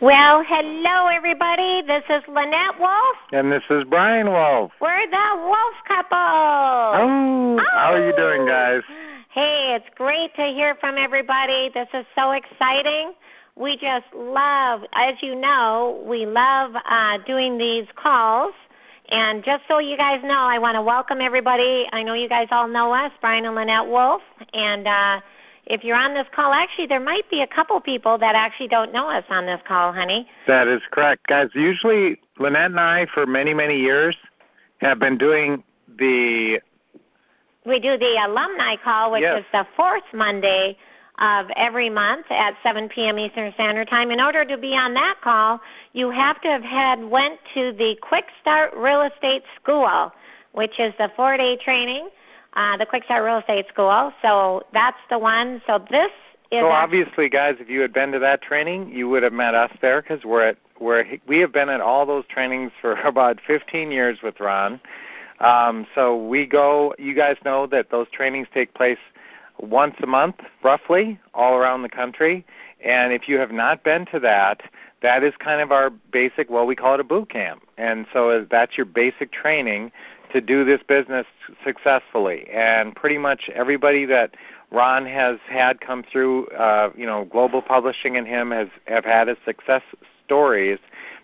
Well, hello everybody. This is Lynette Wolf. And this is Brian Wolf. We're the Wolf couple. Oh, how are you doing, guys? Hey, it's great to hear from everybody. This is so exciting. We just love, as you know, we love uh, doing these calls. And just so you guys know, I want to welcome everybody. I know you guys all know us, Brian and Lynette Wolf. And uh, if you're on this call, actually, there might be a couple people that actually don't know us on this call, honey. That is correct, guys. Usually, Lynette and I, for many, many years, have been doing the. We do the alumni call, which yes. is the fourth Monday of every month at 7 p.m. Eastern Standard Time. In order to be on that call, you have to have had went to the Quick Start Real Estate School, which is the four-day training uh, the Quick Start Real Estate School. So that's the one. So this is. So obviously, guys, if you had been to that training, you would have met us there because we're at we're we have been at all those trainings for about 15 years with Ron. Um, so we go. You guys know that those trainings take place once a month, roughly, all around the country. And if you have not been to that, that is kind of our basic. Well, we call it a boot camp, and so that's your basic training to do this business successfully. And pretty much everybody that Ron has had come through, uh, you know, Global Publishing and him has have had his success stories.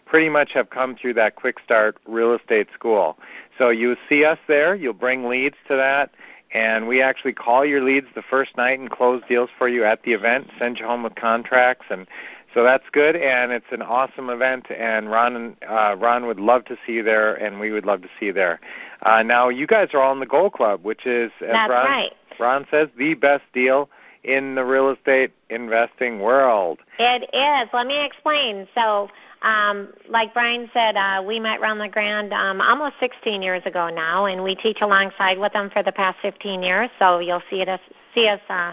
Pretty much have come through that Quick Start Real Estate School. So you see us there. You'll bring leads to that, and we actually call your leads the first night and close deals for you at the event. Send you home with contracts and so that's good, and it's an awesome event. And Ron, uh, Ron would love to see you there, and we would love to see you there. Uh, now, you guys are all in the Gold Club, which is, as That's Ron, right. Ron says, the best deal in the real estate investing world. It is. Let me explain. So, um, like Brian said, uh, we met Ron LeGrand um, almost 16 years ago now, and we teach alongside with him for the past 15 years. So you'll see us see us uh,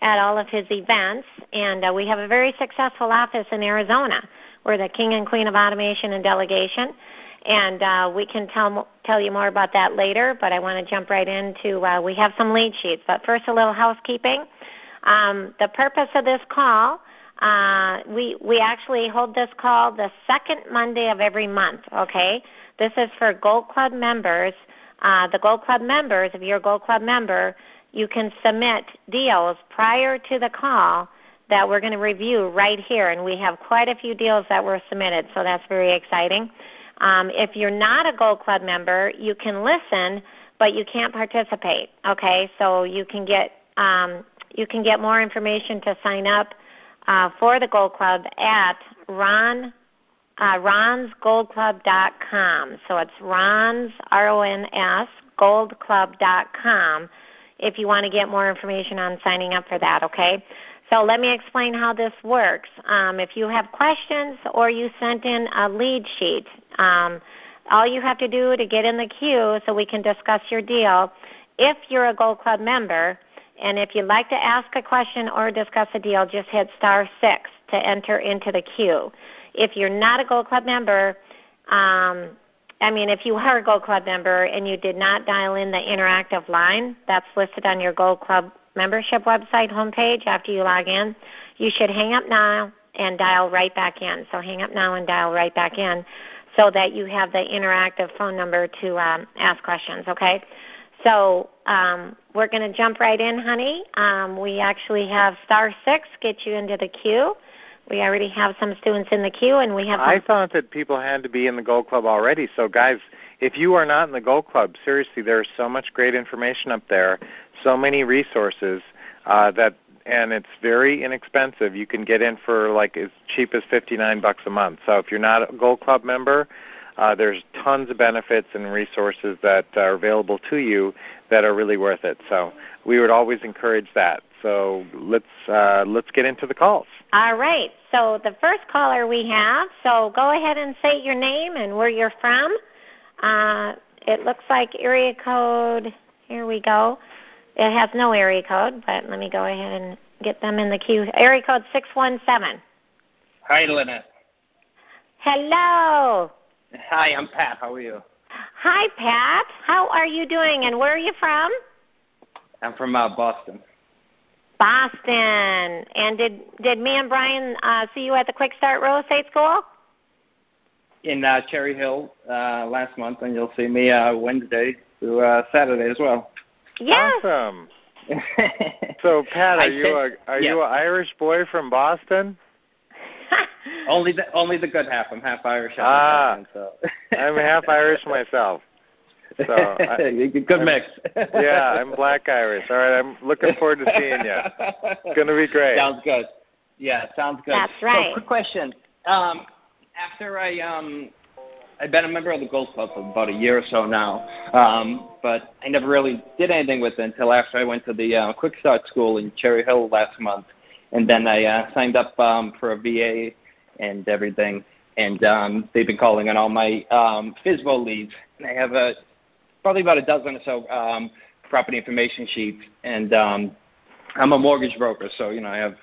at all of his events, and uh, we have a very successful office in Arizona. We're the king and queen of automation and delegation, and uh, we can tell tell you more about that later. But I want to jump right into uh, we have some lead sheets. But first, a little housekeeping. Um, the purpose of this call. Uh, we we actually hold this call the second Monday of every month. Okay, this is for Gold Club members. Uh, the Gold Club members, if you're a Gold Club member, you can submit deals prior to the call that we're going to review right here, and we have quite a few deals that were submitted, so that's very exciting. Um, if you're not a Gold Club member, you can listen, but you can't participate. Okay, so you can get um, you can get more information to sign up uh, for the Gold Club at Ron uh, ronsgoldclub.com. So it's Ron's R O N S goldclub.com if you want to get more information on signing up for that, okay? So let me explain how this works. Um, if you have questions or you sent in a lead sheet, um, all you have to do to get in the queue so we can discuss your deal, if you're a Gold Club member, and if you'd like to ask a question or discuss a deal, just hit star six to enter into the queue. If you're not a Gold Club member, um, I mean, if you are a Gold Club member and you did not dial in the interactive line that's listed on your Gold Club membership website homepage after you log in, you should hang up now and dial right back in. So hang up now and dial right back in so that you have the interactive phone number to um, ask questions, okay? So um, we're going to jump right in, honey. Um, we actually have star six get you into the queue. We already have some students in the queue, and we have. I thought that people had to be in the Gold Club already. So, guys, if you are not in the Gold Club, seriously, there's so much great information up there, so many resources uh, that, and it's very inexpensive. You can get in for like as cheap as 59 bucks a month. So, if you're not a Gold Club member, uh, there's tons of benefits and resources that are available to you that are really worth it. So, we would always encourage that. So let's uh, let's get into the calls. All right. So the first caller we have. So go ahead and say your name and where you're from. Uh, it looks like area code. Here we go. It has no area code, but let me go ahead and get them in the queue. Area code six one seven. Hi, Lynette. Hello. Hi, I'm Pat. How are you? Hi, Pat. How are you doing, and where are you from? I'm from uh, Boston. Boston. And did did me and Brian uh, see you at the Quick Start Real Estate School? In uh, Cherry Hill uh, last month, and you'll see me uh, Wednesday through uh, Saturday as well. Yes. Awesome. So Pat, I are you think- a are yeah. you an Irish boy from Boston? only the only the good half. I'm half Irish. half Ah. Italian, so. I'm half Irish myself. So I- good mix. yeah, I'm black Irish. All right, I'm looking forward to seeing you. It's gonna be great. Sounds good. Yeah, sounds good. That's right. So, quick question. Um, after I um, I've been a member of the Gold Club for about a year or so now, um, but I never really did anything with it until after I went to the uh, Quick Start School in Cherry Hill last month, and then I uh, signed up um, for a VA and everything, and um, they've been calling on all my um, FSBO leads, and I have a probably about a dozen or so um, property information sheets, and um, I'm a mortgage broker, so you know I have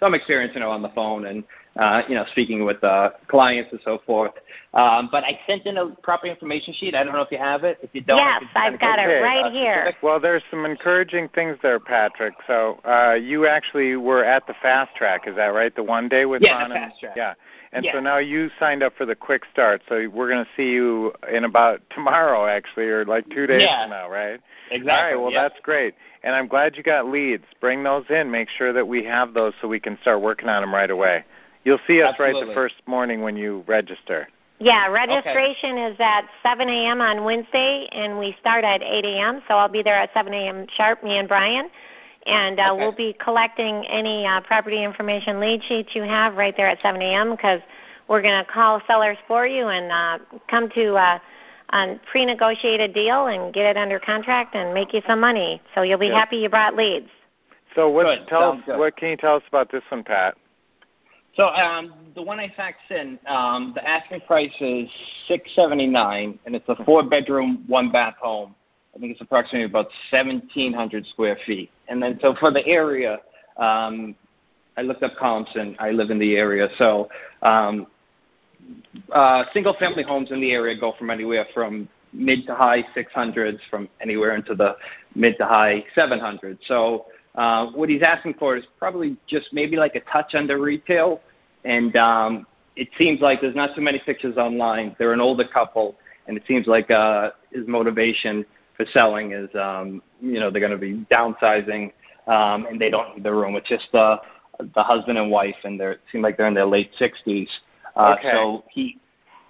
some experience, you know, on the phone and uh, you know speaking with uh, clients and so forth. Um, but I sent in a proper information sheet. I don't know if you have it. If you don't, I Yes, can kinda I've got go it Okay. right uh, here. Well, there's some encouraging things there, Patrick. So uh, you actually were at the fast track, is that right? The one day with Yeah, Ron the and- fast track. Yeah. And Yeah. so now you signed up for the quick start. So we're going to see you in about tomorrow, actually, or like two days Yeah. from now, right? Exactly. All right. Well, yeah. that's great. And I'm glad you got leads. Bring those in. Make sure that we have those so we can start working on them right away. You'll see us right the first morning when you register. Yeah, registration is at 7 a.m. on Wednesday, and we start at 8 a.m. So I'll be there at 7 a.m. sharp, me and Brian, and uh, Okay. we'll be collecting any uh, property information lead sheets you have right there at 7 a.m. because we're going to call sellers for you and uh, come to uh, a pre-negotiated deal and get it under contract and make you some money. So you'll be Yeah. happy you brought leads. So what Good. tell us what can you tell us about this one, Pat? So um, the one I faxed in, um, the asking price is six seventy nine, and it's a four bedroom, one bath home. I think it's approximately about seventeen hundred square feet. And then so for the area, um, I looked up comps, and I live in the area. So um, uh, single family homes in the area go from anywhere from mid to high six hundreds, from anywhere into the mid to high seven hundreds. So uh, what he's asking for is probably just maybe like a touch under retail, and um, it seems like there's not too many pictures online. They're an older couple, and it seems like uh, his motivation for selling is, um, you know, they're going to be downsizing, um, and they don't need the room. It's just uh, the husband and wife, and they seem like they're in their late 60s. Uh, Okay. So he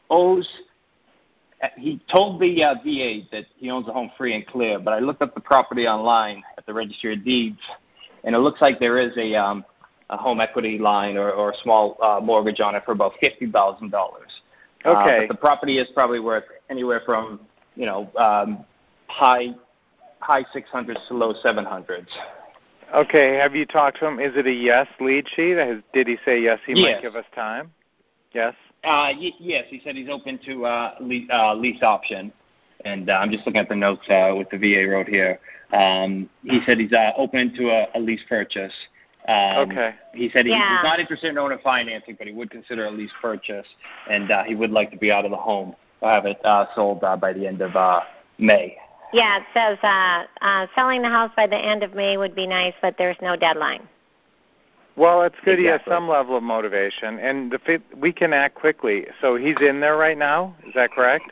owes. He told the uh, VA that he owns a home free and clear, but I looked up the property online at the Registry of Deeds, and it looks like there is a, um, a home equity line or, or a small uh, mortgage on it for about fifty thousand dollars. Okay. Uh, the property is probably worth anywhere from you know um, high high six hundreds to low seven hundreds. Okay, have you talked to him? Is it a yes lead sheet? Has, did he say yes? He Yes. might give us time. Yes. Uh, y- yes, he said he's open to uh, lease, uh, lease option, and uh, I'm just looking at the notes uh, with the VA wrote here. Um, he said he's uh, open to a, a lease purchase. Um, Okay. He said he, Yeah. he's not interested in owning financing, but he would consider a lease purchase, and uh, he would like to be out of the home or have it uh, sold uh, by the end of uh, May. Yeah, it says uh, uh, selling the house by the end of May would be nice, but there's no deadline. Well, it's good he has some level of motivation, and the fit, we can act quickly. So he's in there right now. Is that correct?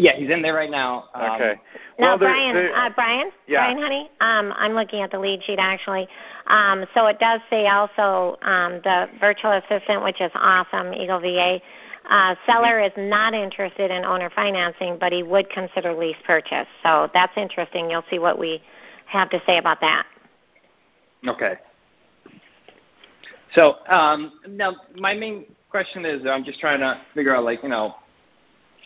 Yeah, he's in there right now. Um, okay. Now, well, there- Brian, there- uh, Brian, Yeah. Brian, honey, um, I'm looking at the lead sheet actually. Um, so it does say also um, the virtual assistant, which is awesome, Eagle VA. Uh, seller is not interested in owner financing, but he would consider lease purchase. So that's interesting. You'll see what we have to say about that. Okay. So um, now my main question is I'm just trying to figure out like you know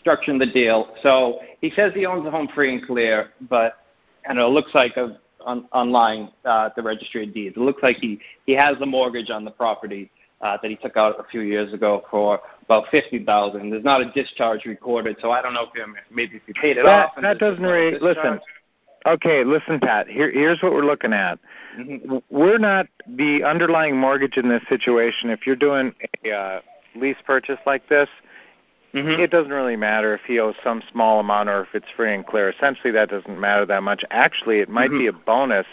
structuring the deal. So he says he owns the home free and clear, but know it looks like a, on, online uh, the registry of deeds. It looks like he he has a mortgage on the property uh, that he took out a few years ago for about fifty thousand. There's not a discharge recorded, so I don't know if you, maybe if you paid it that, off. that doesn't really listen. Okay, listen, Pat. Here, here's what we're looking at. Mhm. We're not the underlying mortgage in this situation. If you're doing a uh, lease purchase like this, Mhm. it doesn't really matter if he owes some small amount or if it's free and clear. Essentially, that doesn't matter that much. Actually, it might Mhm. be a bonus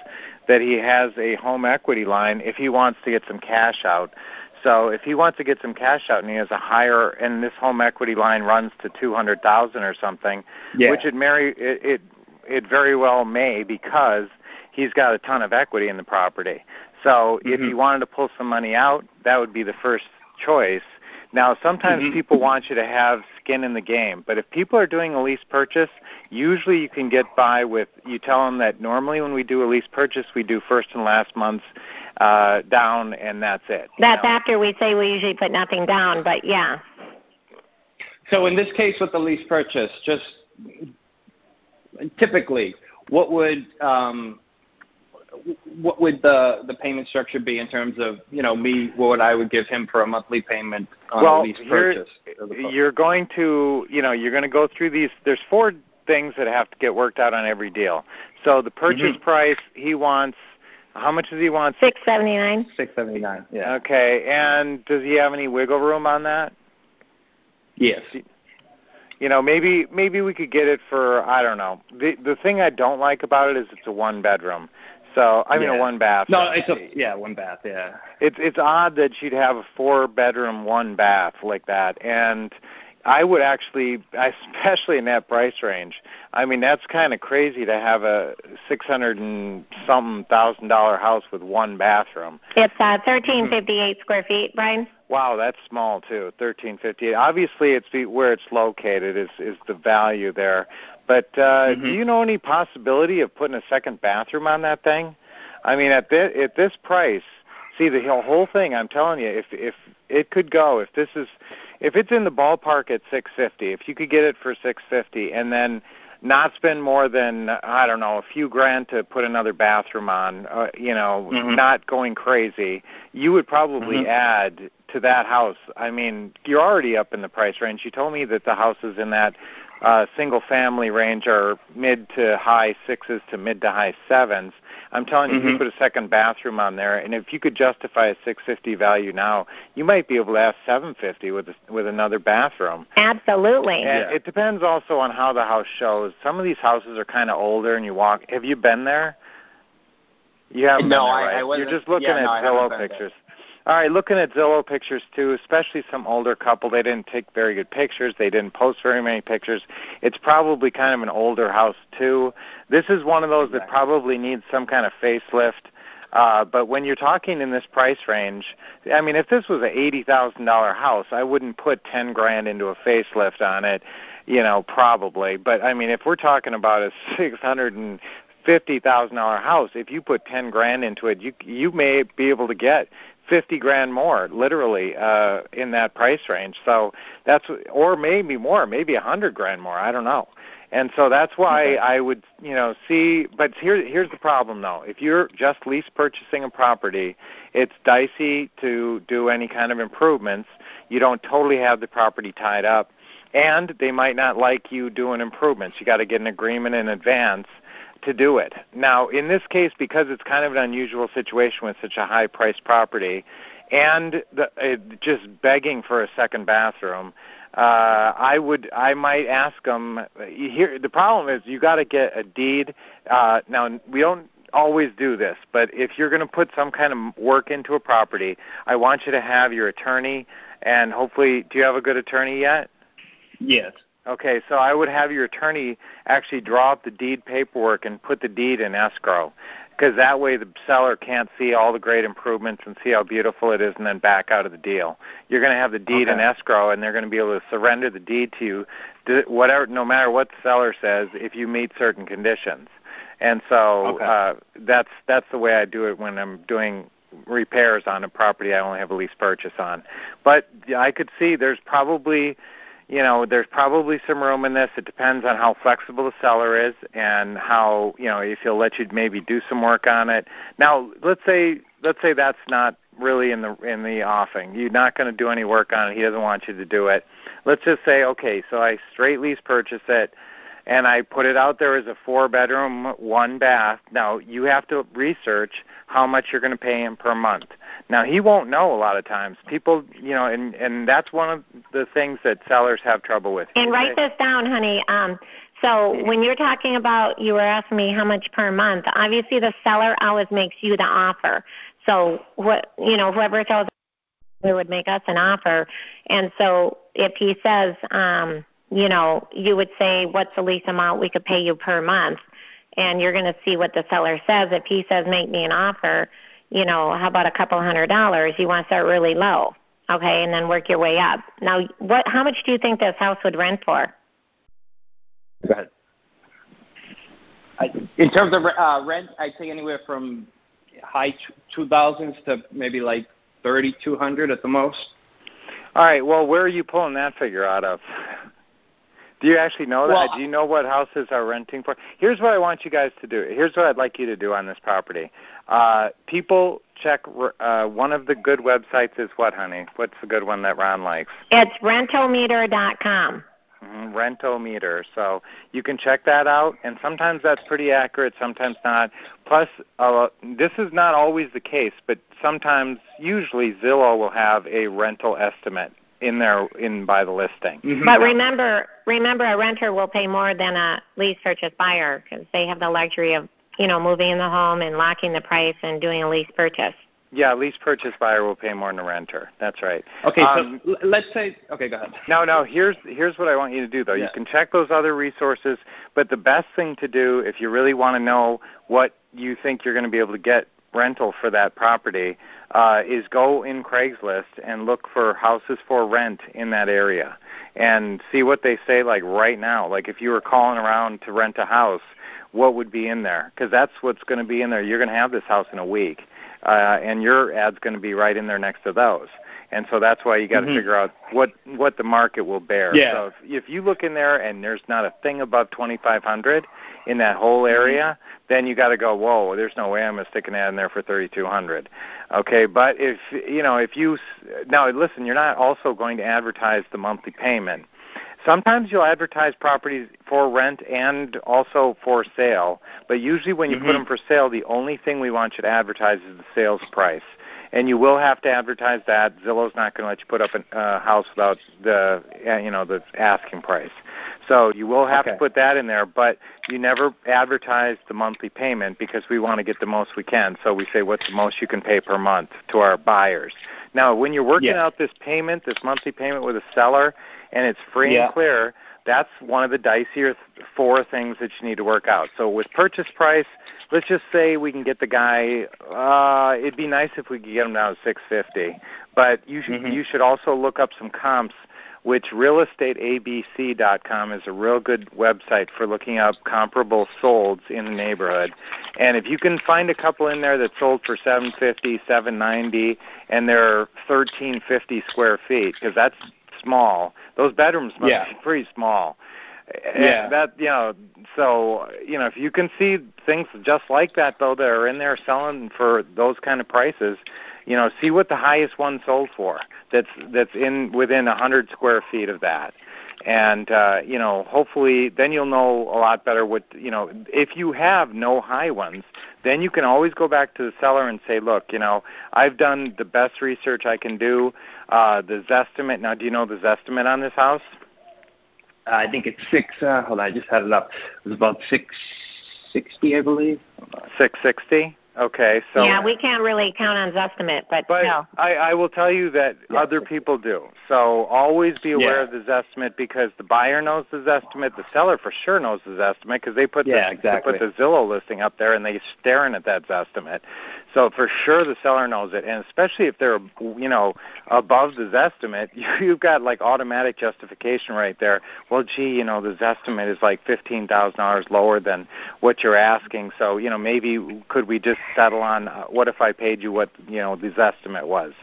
that he has a home equity line if he wants to get some cash out. So if he wants to get some cash out and he has a higher and this home equity line runs to 200,000 or something, Yeah. which it, Mary, it, it it very well may because he's got a ton of equity in the property. So if Mhm. he wanted to pull some money out, that would be the first choice. Now, sometimes Mhm. people want you to have skin in the game, but if people are doing a lease purchase, usually you can get by with you tell them that normally when we do a lease purchase, we do first and last month's uh, down, and that's it. That's know? after we say we usually put nothing down, but yeah. So in this case with the lease purchase, just typically, what would um, what would the the payment structure be in terms of you know me what I would give him for a monthly payment on well, a lease here, purchase? you're going to, you know, you're going to go through these. There's four things that have to get worked out on every deal. So the purchase Mhm. price, he wants. How much does he want? Six seventy nine. Six seventy nine. Yeah. Okay, and does he have any wiggle room on that? Yes. You know, maybe maybe we could get it for I don't know. The the thing I don't like about it is it's a one bedroom. So I mean a Yeah. one bath. No, it's a yeah one bath. Yeah. it's it's odd that she'd have a four bedroom one bath like that and i would actually especially in that price range i mean that's kind of crazy to have a six hundred and something thousand dollar house with one bathroom It's uh, thirteen fifty eight square feet, Brian. wow that's small too thirteen fifty eight obviously it's the, where it's located is is the value there but uh Mhm. do you know any possibility of putting a second bathroom on that thing i mean at this at this price see the whole thing i'm telling you if if it could go if this is if it's in the ballpark at 650 if you could get it for 650 and then not spend more than i don't know a few grand to put another bathroom on uh, you know Mhm. not going crazy you would probably Mhm. add to that house i mean you're already up in the price range you told me that the houses in that uh single family range are mid to high sixes to mid to high sevens i'm telling you if you put a second bathroom on there and if you could justify a 650 value now you might be able to ask 750 with a, with another bathroom Absolutely. and Yeah. it depends also on how the house shows some of these houses are kind of older and you walk have you been there you haven't No, been there, I- right? I wasn't- you're just looking yeah, at no, I haven't zillow been there. All right, looking at Zillow pictures too, especially some older couple, they didn't take very good pictures. They didn't post very many pictures. It's probably kind of an older house too. This is one of those that probably needs some kind of facelift. Uh, but when you're talking in this price range, I mean, if this was a eighty thousand dollar house, I wouldn't put ten grand into a facelift on it. You know, probably. But I mean, if we're talking about a six hundred and fifty thousand dollar house, if you put ten grand into it, you you may be able to get fifty grand more, literally, uh, in that price range. So that's or maybe more, maybe a hundred grand more. I don't know. And so that's why Okay. I would, you know, see. But here, here's the problem, though. If you're just lease purchasing a property, it's dicey to do any kind of improvements. You don't totally have the property tied up, and they might not like you doing improvements. You got to get an agreement in advance to do it. Now, in this case, because it's kind of an unusual situation with such a high priced property, and the, uh, just begging for a second bathroom, uh, I would, I might ask them. Here, the problem is you got to get a deed. Uh, now, we don't always do this, but if you're going to put some kind of work into a property, I want you to have your attorney, and hopefully, do you have a good attorney yet? Yes. Okay, so I would have your attorney actually draw up the deed paperwork and put the deed in escrow, because that way the seller can't see all the great improvements and see how beautiful it is and then back out of the deal. You're going to have the deed in escrow, and they're going to be able to surrender the deed to you, whatever, no matter what the seller says, if you meet certain conditions. And so Okay. uh, that's that's the way I do it when I'm doing repairs on a property I only have a lease purchase on. But I could see there's probably you know, there's probably some room in this. It depends on how flexible the seller is and how, you know, if he'll let you maybe do some work on it. Now, let's say let's say that's not really in the in the offing. You're not going to do any work on it. He doesn't want you to do it. Let's just say, okay, so I straight lease purchase it and I put it out there as a four bedroom, one bath. Now, you have to research how much you're going to pay him per month. Now he won't know a lot of times. People, you know, and and that's one of the things that sellers have trouble with. And write this down, honey. Um, So when you're talking about, you were asking me how much per month. Obviously, the seller always makes you the offer. So what you know, whoever sells it would make us an offer. And so if he says, um, you know, you would say, what's the least amount we could pay you per month? And you're going to see what the seller says. If he says, make me an offer, you know, how about a couple hundred dollars? You want to start really low, okay, and then work your way up. Now, what? How much do you think this house would rent for? Go ahead. I, in terms of uh, rent, I'd say anywhere from high two thousands to maybe like thirty two hundred at the most. All right. Well, where are you pulling that figure out of? Do you actually know that? Well, do you know what houses are renting for? Here's what I want you guys to do. Here's what I'd like you to do on this property. Uh, people check. Uh, one of the good websites is what, honey? What's the good one that Ron likes? It's rentometer.com. Mm-hmm, rentometer. So you can check that out, and sometimes that's pretty accurate, sometimes not. Plus, uh, this is not always the case, but sometimes, usually, Zillow will have a rental estimate in there in by the listing. Mm-hmm. But remember, remember, a renter will pay more than a lease purchase buyer because they have the luxury of you know moving in the home and locking the price and doing a lease purchase. Yeah, lease purchase buyer will pay more than a renter. That's right. Okay, Um, so let's say okay, go ahead. No, no. Here's here's what I want you to do though. Yeah. You can check those other resources, but the best thing to do if you really want to know what you think you're going to be able to get rental for that property uh, is go in Craigslist and look for houses for rent in that area and see what they say like right now. Like if you were calling around to rent a house, what would be in there? Because that's what's going to be in there. You're going to have this house in a week, uh, and your ad's going to be right in there next to those. And so that's why you got to Mhm. figure out what what the market will bear. Yeah. So if, if you look in there and there's not a thing above 2,500 in that whole area, then you got to go, whoa, there's no way I'm gonna stick an ad in there for 3,200. Okay, but if you know if you now listen, you're not also going to advertise the monthly payment. Sometimes you'll advertise properties for rent and also for sale, but usually when you put Mhm. them for sale, the only thing we want you to advertise is the sales price. And you will have to advertise that. Zillow's not going to let you put up a uh, house without the uh, you know the asking price. So you will have Okay. to put that in there, but you never advertise the monthly payment because we want to get the most we can. So we say what's the most you can pay per month to our buyers. Now, when you're working Yeah. out this payment, this monthly payment with a seller, and it's free Yeah. and clear, that's one of the dicier four things that you need to work out. So with purchase price, let's just say we can get the guy. Uh, it'd be nice if we could get him down to 650, but you should Mhm. you should also look up some comps. Which realestateabc.com is a real good website for looking up comparable solds in the neighborhood. And if you can find a couple in there that sold for 750, 790, and they're 1350 square feet, because that's small. Those bedrooms must Yeah. be pretty small. Yeah. And that you know, so you know, if you can see things just like that though that are in there selling for those kind of prices, you know, see what the highest one sold for. That's that's in within a hundred square feet of that. And uh, you know, hopefully, then you'll know a lot better what you know. If you have no high ones, then you can always go back to the seller and say, "Look, you know, I've done the best research I can do. Uh, the Zestimate. Now, do you know the Zestimate on this house? Uh, I think it's six. Uh, hold on, I just had it up. It was about six sixty, I believe. Six sixty. Okay, so yeah, we can't really count on Zestimate, but, But still. I, I will tell you that Yeah. other people do. So always be aware Yeah. of the Zestimate because the buyer knows the Zestimate, the seller for sure knows the Zestimate because they put Yeah, the exactly. they put the Zillow listing up there and they're staring at that Zestimate. So for sure the seller knows it, and especially if they're you know above the estimate, you've got like automatic justification right there. Well, gee, you know the estimate is like fifteen thousand dollars lower than what you're asking, so you know maybe could we just settle on uh, what if I paid you what you know the estimate was?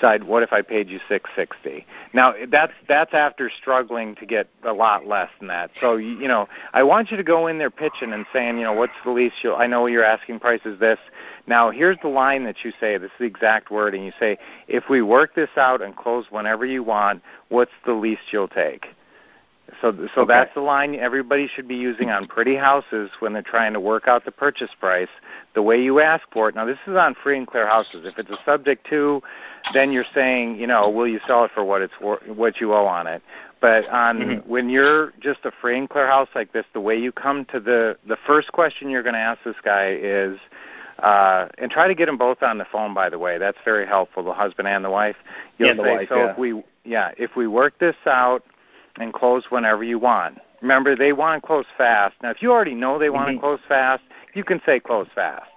So I'd, what if I paid you six sixty? Now that's that's after struggling to get a lot less than that. So you, you know I want you to go in there pitching and saying you know what's the least you I know your asking price is this. Now here's the line that you say. This is the exact word, and You say if we work this out and close whenever you want, what's the least you'll take? So, so Okay. that's the line everybody should be using on pretty houses when they're trying to work out the purchase price. The way you ask for it. Now, this is on free and clear houses. If it's a subject to, then you're saying, you know, will you sell it for what it's wor- what you owe on it? But on Mhm. when you're just a free and clear house like this, the way you come to the the first question you're going to ask this guy is, uh, and try to get them both on the phone. By the way, that's very helpful. The husband and the wife. You'll Yeah, the say, wife, so yeah. if we yeah if we work this out and close whenever you want. Remember, they want to close fast. Now, if you already know they want Mhm. to close fast, you can say close fast,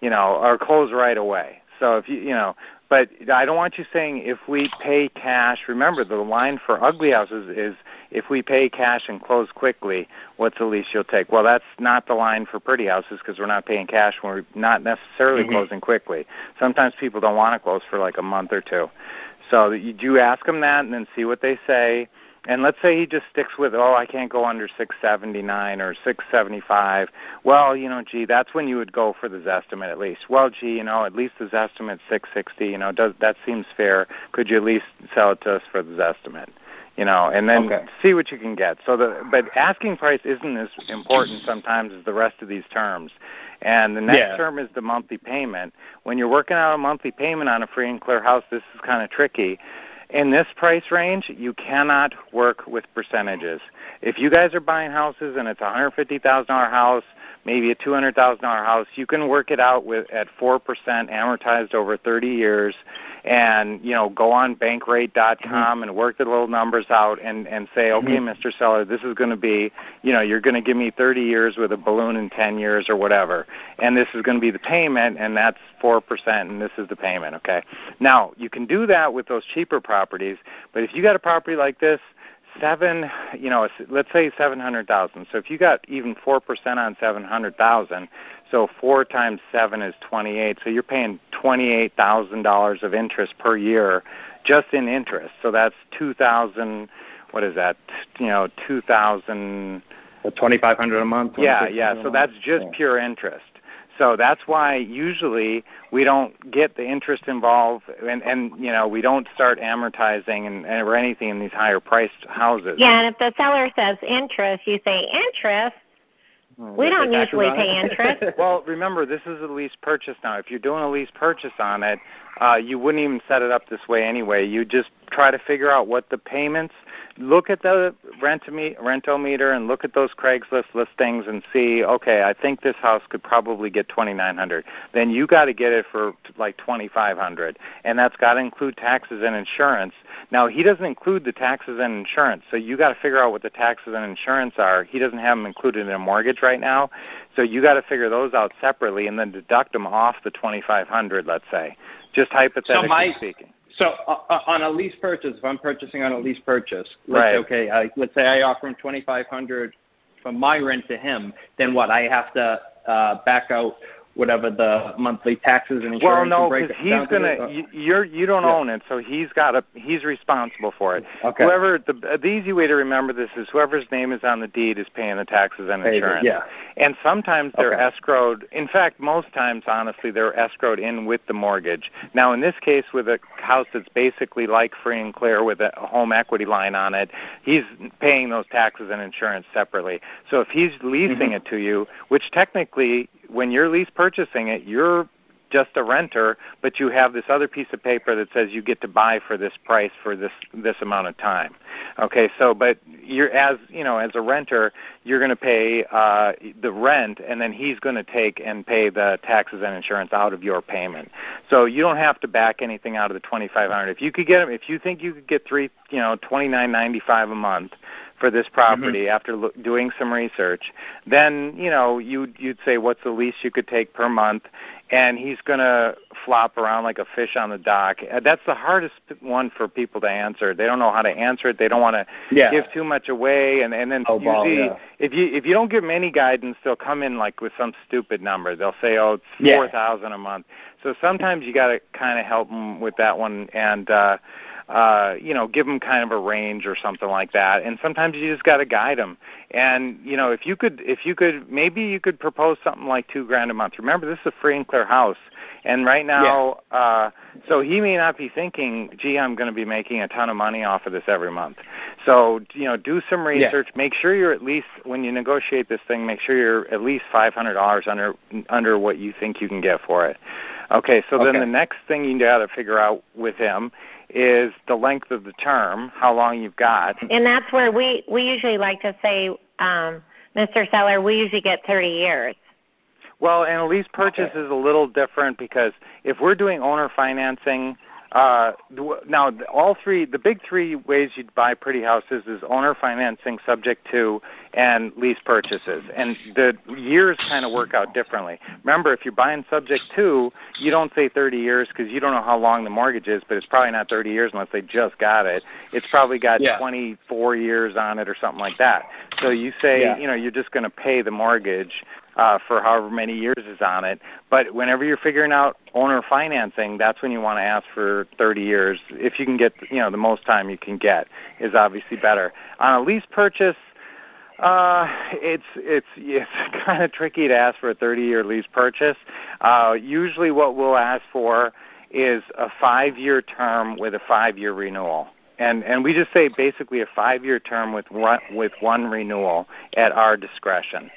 you know, or close right away. So if you, you know, but I don't want you saying if we pay cash. Remember, the line for ugly houses is if we pay cash and close quickly, what's the least you'll take? Well, that's not the line for pretty houses because we're not paying cash when we're not necessarily Mhm. closing quickly. Sometimes people don't want to close for like a month or two. So you do ask them that and then see what they say. And let's say he just sticks with, oh, I can't go under 679 or 675. Well, you know, gee, that's when you would go for the Zestimate at least. Well, gee, you know, at least the Zestimate 660. You know, does that seems fair? Could you at least sell it to us for the Zestimate? You know, and then Okay. see what you can get. So the but asking price isn't as important sometimes as the rest of these terms. And the next Yeah. term is the monthly payment. When you're working out a monthly payment on a free and clear house, this is kind of tricky. In this price range, you cannot work with percentages. If you guys are buying houses and it's a hundred fifty thousand dollar house, maybe a two hundred thousand dollar house, you can work it out with at four percent amortized over thirty years, and you know go on bankrate.com and work the little numbers out and and say, okay, Mhm. Mr. Seller, this is going to be, you know, you're going to give me thirty years with a balloon in ten years or whatever, and this is going to be the payment, and that's four percent, and this is the payment. Okay. Now you can do that with those cheaper properties, but if you got a property like this seven you know let's say seven hundred thousand so if you got even four percent on seven hundred thousand so four times seven is twenty eight so you're paying twenty eight thousand dollars of interest per year just in interest so that's two thousand what is that you know two thousand Twenty five hundred a month. yeah yeah so that's just Yeah. pure interest so that's why usually we don't get the interest involved and and you know we don't start amortizing and, and or anything in these higher priced houses Yeah, and if the seller says interest, you say interest. Hmm, we don't usually pay interest. well, remember this is a lease purchase now. If you're doing a lease purchase on it, uh, you wouldn't even set it up this way anyway. You just try to figure out what the payments. Look at the rent rental meter and look at those Craigslist listings and see. Okay, I think this house could probably get twenty nine hundred. Then you got to get it for like twenty five hundred, and that's got to include taxes and insurance. Now he doesn't include the taxes and insurance, so you got to figure out what the taxes and insurance are. He doesn't have them included in a mortgage right now, so you got to figure those out separately and then deduct them off the twenty five hundred. Let's say, just hypothetically my- speaking. So uh, uh, on a lease purchase, if I'm purchasing on a lease purchase, let's Right. okay, I, let's say I offer him twenty five hundred from my rent to him. Then what? I have to uh, back out whatever the monthly taxes and insurance. Well, no, because he's down to gonna. uh, You, you're you don't Yeah. own it, so he's got a. He's responsible for it. Okay. Whoever the the easy way to remember this is whoever's name is on the deed is paying the taxes and insurance. yeah. And sometimes they're Okay. escrowed. In fact, most times, honestly, they're escrowed in with the mortgage. Now, in this case, with a house that's basically like free and clear with a home equity line on it, he's paying those taxes and insurance separately. So if he's leasing Mhm. it to you, which technically, when you're lease purchasing it, you're just a renter, but you have this other piece of paper that says you get to buy for this price for this this amount of time. Okay, so but you're as you know as a renter, you're going to pay uh, the rent, and then he's going to take and pay the taxes and insurance out of your payment. So you don't have to back anything out of the twenty five hundred. If you could get if you think you could get three you know twenty nine ninety five a month for this property after lo- doing some research, then you know you you'd say what's the least you could take per month, and he's going to flop around like a fish on the dock. Uh, That's the hardest one for people to answer. They don't know how to answer it. They don't want to yeah. give too much away, and and then Oh, wow, usually yeah. if you if you don't give them any guidance, they'll come in like with some stupid number. They'll say, oh, it's four thousand a month. So sometimes you got to kind of help them with that one and. uh uh, you know, give them kind of a range or something like that. And sometimes you just got to guide them. And you know, if you could, if you could, maybe you could propose something like two grand a month. Remember, this is a free and clear house, and right now, uh, so he may not be thinking, gee, I'm going to be making a ton of money off of this every month. So you know, do some Yeah. research. Make sure you're at least when you negotiate this thing, make sure you're at least five hundred dollars under under what you think you can get for it. Okay, so Okay. then the next thing you got to figure out with him is the length of the term, how long you've got. And that's where we we usually like to say, um, Mr. Seller, we usually get 30 years. Well, and a lease purchase is a little different because if we're doing owner financing, uh, the- now the- all three, the big three ways you'd buy pretty houses is owner financing, subject to, and lease purchases. And the years kind of work out differently. Remember, if you're buying subject to, you don't say 30 years because you don't know how long the mortgage is, but it's probably not 30 years unless they just got it. It's probably got Yeah. 24 years on it or something like that. So you say, Yeah. you know, you're just going to pay the mortgage uh, for however many years is on it. But whenever you're figuring out owner financing, that's when you want to ask for 30 years. If you can get, you know, the most time you can get is obviously better. On a lease purchase, uh, it's it's it's kind of tricky to ask for a 30-year lease purchase. Uh, usually, what we'll ask for is a five-year term with a five-year renewal. And and we just say basically a five-year term with one with one renewal at our discretion.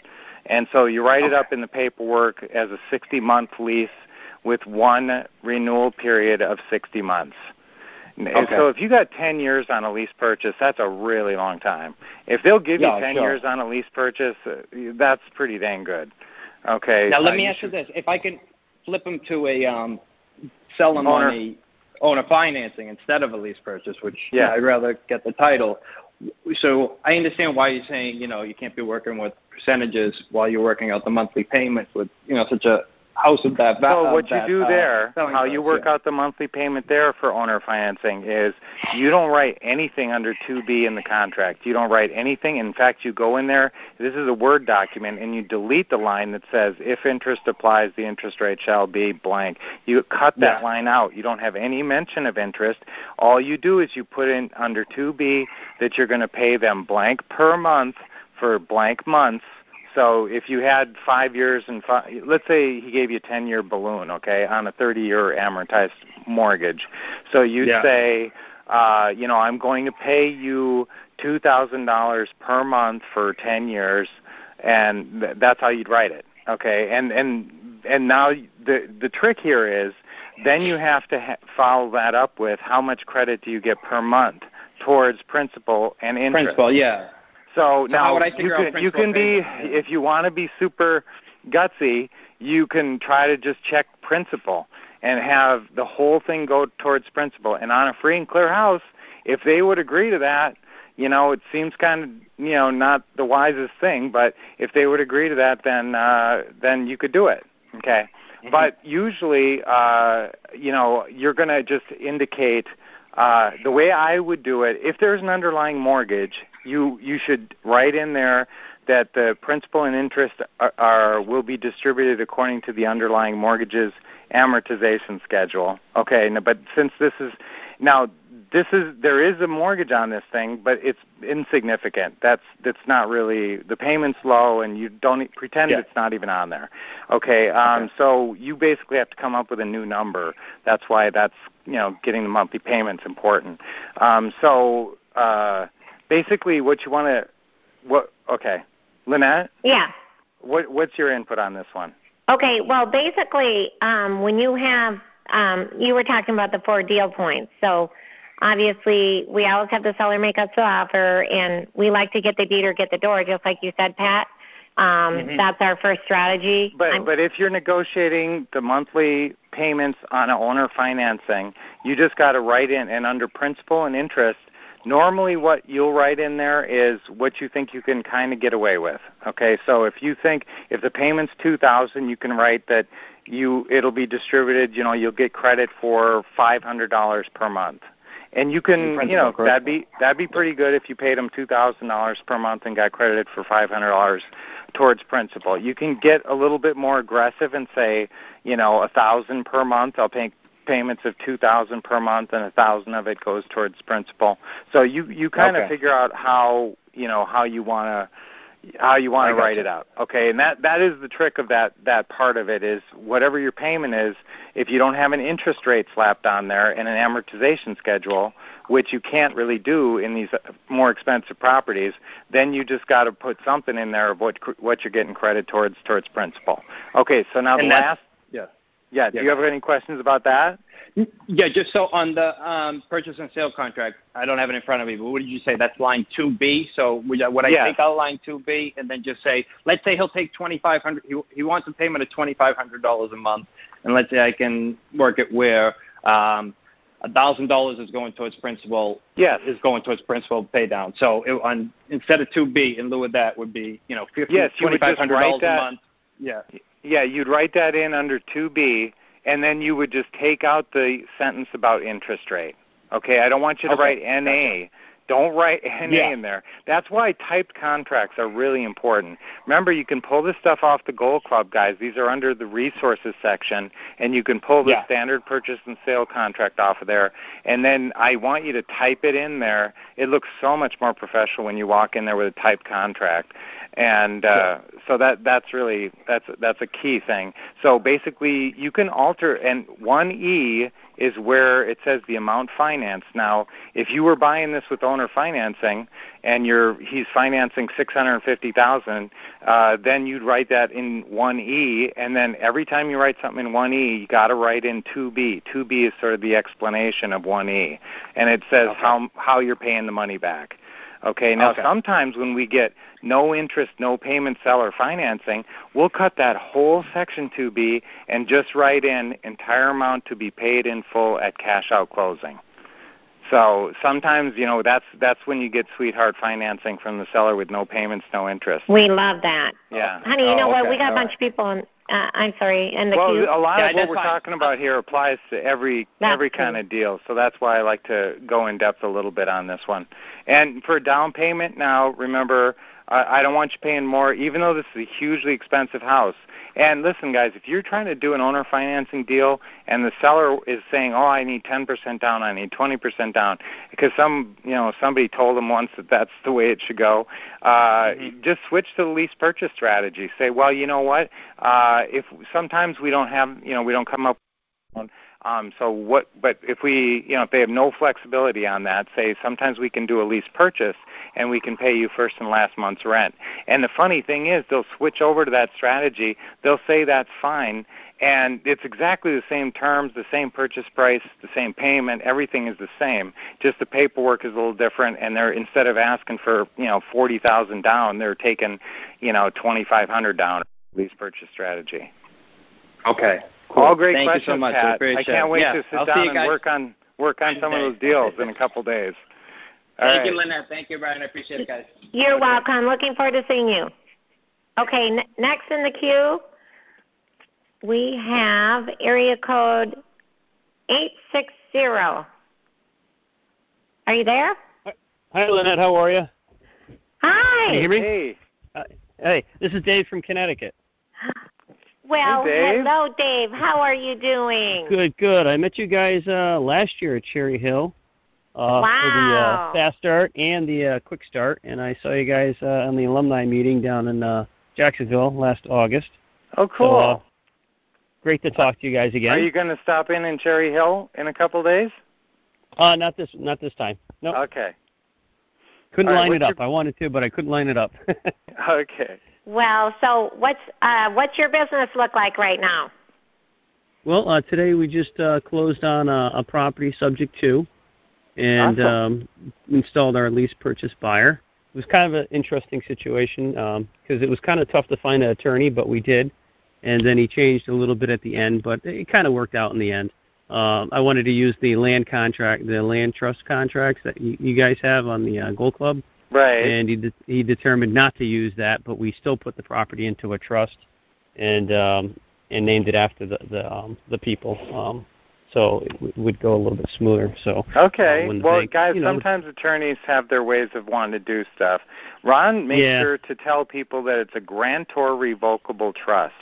And so you write it up in the paperwork as a 60-month lease with one renewal period of 60 months. Okay. So if you got 10 years on a lease purchase, that's a really long time. If they'll give Yeah, you 10 sure. years on a lease purchase, uh, that's pretty dang good. Okay. Now let uh, me you ask you this: If I can flip them to a um, sell them Owner. on a owner financing instead of a lease purchase, which you Yeah. know, I'd rather get the title. So I understand why you're saying you know you can't be working with percentages while you're working out the monthly payments with you know such a house of that value. So what you do uh, there, how you work yeah. out the monthly payment there for owner financing is you don't write anything under 2B in the contract. You don't write anything. In fact, you go in there, this is a Word document, and you delete the line that says, if interest applies, the interest rate shall be blank. You cut that Yeah. line out. You don't have any mention of interest. All you do is you put in under 2B that you're going to pay them blank per month for blank months so if you had five years and five, let's say he gave you a 10 year balloon, okay, on a 30 year amortized mortgage. So you'd Yeah. say, uh, you know, I'm going to pay you $2,000 per month for 10 years, and th- that's how you'd write it, okay? And and and now the the trick here is, then you have to ha- follow that up with how much credit do you get per month towards principal and interest. principal, yeah. So, So now how would I you can you can be if you want to be super gutsy, you can try to just check principal and have the whole thing go towards principal. And on a free and clear house, if they would agree to that, you know, it seems kind of you know not the wisest thing, but if they would agree to that, then uh, then you could do it. Okay. Mm-hmm. But usually, uh, you know, you're going to just indicate uh, the way I would do it. If there's an underlying mortgage, you you should write in there that the principal and interest are, are will be distributed according to the underlying mortgage's amortization schedule. Okay, no, but since this is now this is there is a mortgage on this thing, but it's insignificant. That's that's not really the payment's low, and you don't e- pretend Yeah. it's not even on there. Okay, um, Okay. so you basically have to come up with a new number. That's why that's you know getting the monthly payments important. Um, so uh, basically, what you want to what okay, Lynette, Yeah. what what's your input on this one? Okay, well, basically, um, when you have, um, you were talking about the four deal points. So obviously, we always have the seller make us the offer, and we like to get the deed or get the door, just like you said, Pat. Um, Mhm. That's our first strategy. But I'm- but if you're negotiating the monthly payments on owner financing, you just got to write in and under principal and interest. Normally, what you'll write in there is what you think you can kind of get away with. Okay, so if you think if the payment's two thousand, you can write that you it'll be distributed. You know, you'll get credit for five hundred dollars per month. And you can, you know, that'd be that'd be pretty good if you paid them two thousand dollars per month and got credited for five hundred dollars towards principal. You can get a little bit more aggressive and say, you know, a thousand per month. I'll pay payments of two thousand per month, and a thousand of it goes towards principal. So you you kind of Okay. figure out how you know how you want to how you want to write it out. Okay, and that that is the trick of that that part of it is whatever your payment is, if you don't have an interest rate slapped on there and an amortization schedule, which you can't really do in these uh, more expensive properties, then you just got to put something in there of what what you're getting credit towards towards principal. Okay, so now And the last yeah. Do you have any questions about that? Yeah, just so on the um, purchase and sale contract, I don't have it in front of me, but what did you say? That's line 2B. So would I, take out line 2B and then just say, let's say he'll take 2500 he, he wants a payment of $2,500 a month, and let's say I can work it where um, $1,000 is going towards principal, Yeah. is going towards principal pay down. So it, on, instead of 2B, in lieu of that would be, you know, 50, Yes, you would just $2,500 write a that- month. Yeah. Yeah, you'd write that in under 2B, and then you would just take out the sentence about interest rate. Okay, I don't want you to Okay, write NA. Don't write NA Yeah. in there. That's why typed contracts are really important. Remember, you can pull this stuff off the Gold Club, guys. These are under the resources section, and you can pull the Yeah. standard purchase and sale contract off of there. And then I want you to type it in there. It looks so much more professional when you walk in there with a typed contract. And uh, so that that's really that's that's a key thing. So basically, you can alter, and one E is where it says the amount financed. Now, if you were buying this with owner financing, and you're he's financing six hundred fifty thousand, uh, then you'd write that in one E, and then every time you write something in one E, you got to write in two B. Two B is sort of the explanation of one E, and it says Okay. how how you're paying the money back. Okay. Now Okay. sometimes when we get no interest, no payment seller financing, we'll cut that whole section 2B and just write in entire amount to be paid in full at cash out closing. So sometimes, you know, that's that's when you get sweetheart financing from the seller with no payments, no interest. We love that. Yeah. Honey, you Oh, know what? We got a bunch right. of people in, uh, I'm sorry, and the well, queue. a lot Yeah, of what we're fine. talking about here applies to every That's every true. kind of deal. So that's why I like to go in depth a little bit on this one. And for down payment, now remember, I, I don't want you paying more, even though this is a hugely expensive house. And listen, guys, if you're trying to do an owner financing deal and the seller is saying, "Oh, I need 10% down, I need 20% down," because some, you know, somebody told them once that that's the way it should go, uh, Mhm. just switch to the lease purchase strategy. Say, "Well, you know what? Uh, if sometimes we don't have, you know, we don't come up." Um, so what? But if we, you know, if they have no flexibility on that, say sometimes we can do a lease purchase and we can pay you first and last month's rent. And the funny thing is, they'll switch over to that strategy. They'll say that's fine, and it's exactly the same terms, the same purchase price, the same payment. Everything is the same. Just the paperwork is a little different, and they're instead of asking for you know forty thousand down, they're taking you know twenty five hundred down. Lease purchase strategy. Okay. All great Thank questions, you so much. I Pat. appreciate can't wait Yeah, to sit I'll down and work on work on some of those deals in a couple days. All Thank right. you, Lynette. Thank you, Brian. I appreciate it, guys. You're Okay. welcome. Looking forward to seeing you. Okay, n- next in the queue, we have area code 860. Are you there? Hi, Lynette. How are you? Hi. Can you hear me? Hey. Uh, hey, this is Dave from Connecticut. Well, Hey, Dave. hello, Dave. How are you doing? Good, good. I met you guys uh, last year at Cherry Hill uh, for the uh, Fast Start and the uh, Quick Start, and I saw you guys uh, on the alumni meeting down in uh, Jacksonville last August. Oh, So, cool. uh, great to talk to you guys again. Are you going to stop in in Cherry Hill in a couple days? uh, not this, not this time. Nope. Okay. couldn't all line it up. your- I wanted to, but I couldn't line it up. Okay. Well, so what's uh, what's your business look like right now? Well, uh, today we just uh, closed on a, a property subject to, and Awesome. um, installed our lease purchase buyer. It was kind of an interesting situation because it was kind of tough to find an attorney, but we did, and then he changed a little bit at the end, but it kind of worked out in the end. Um, I wanted to use the land contract, the land trust contracts that you, you guys have on the uh, Gold Club, Right. and he de- he determined not to use that, but we still put the property into a trust, and um, and named it after the the um, the people, um, so it w- would go a little bit smoother. So Okay. uh, well, bank- guys, you know- sometimes attorneys have their ways of wanting to do stuff. Ron, make Yeah. sure to tell people that it's a grantor revocable trust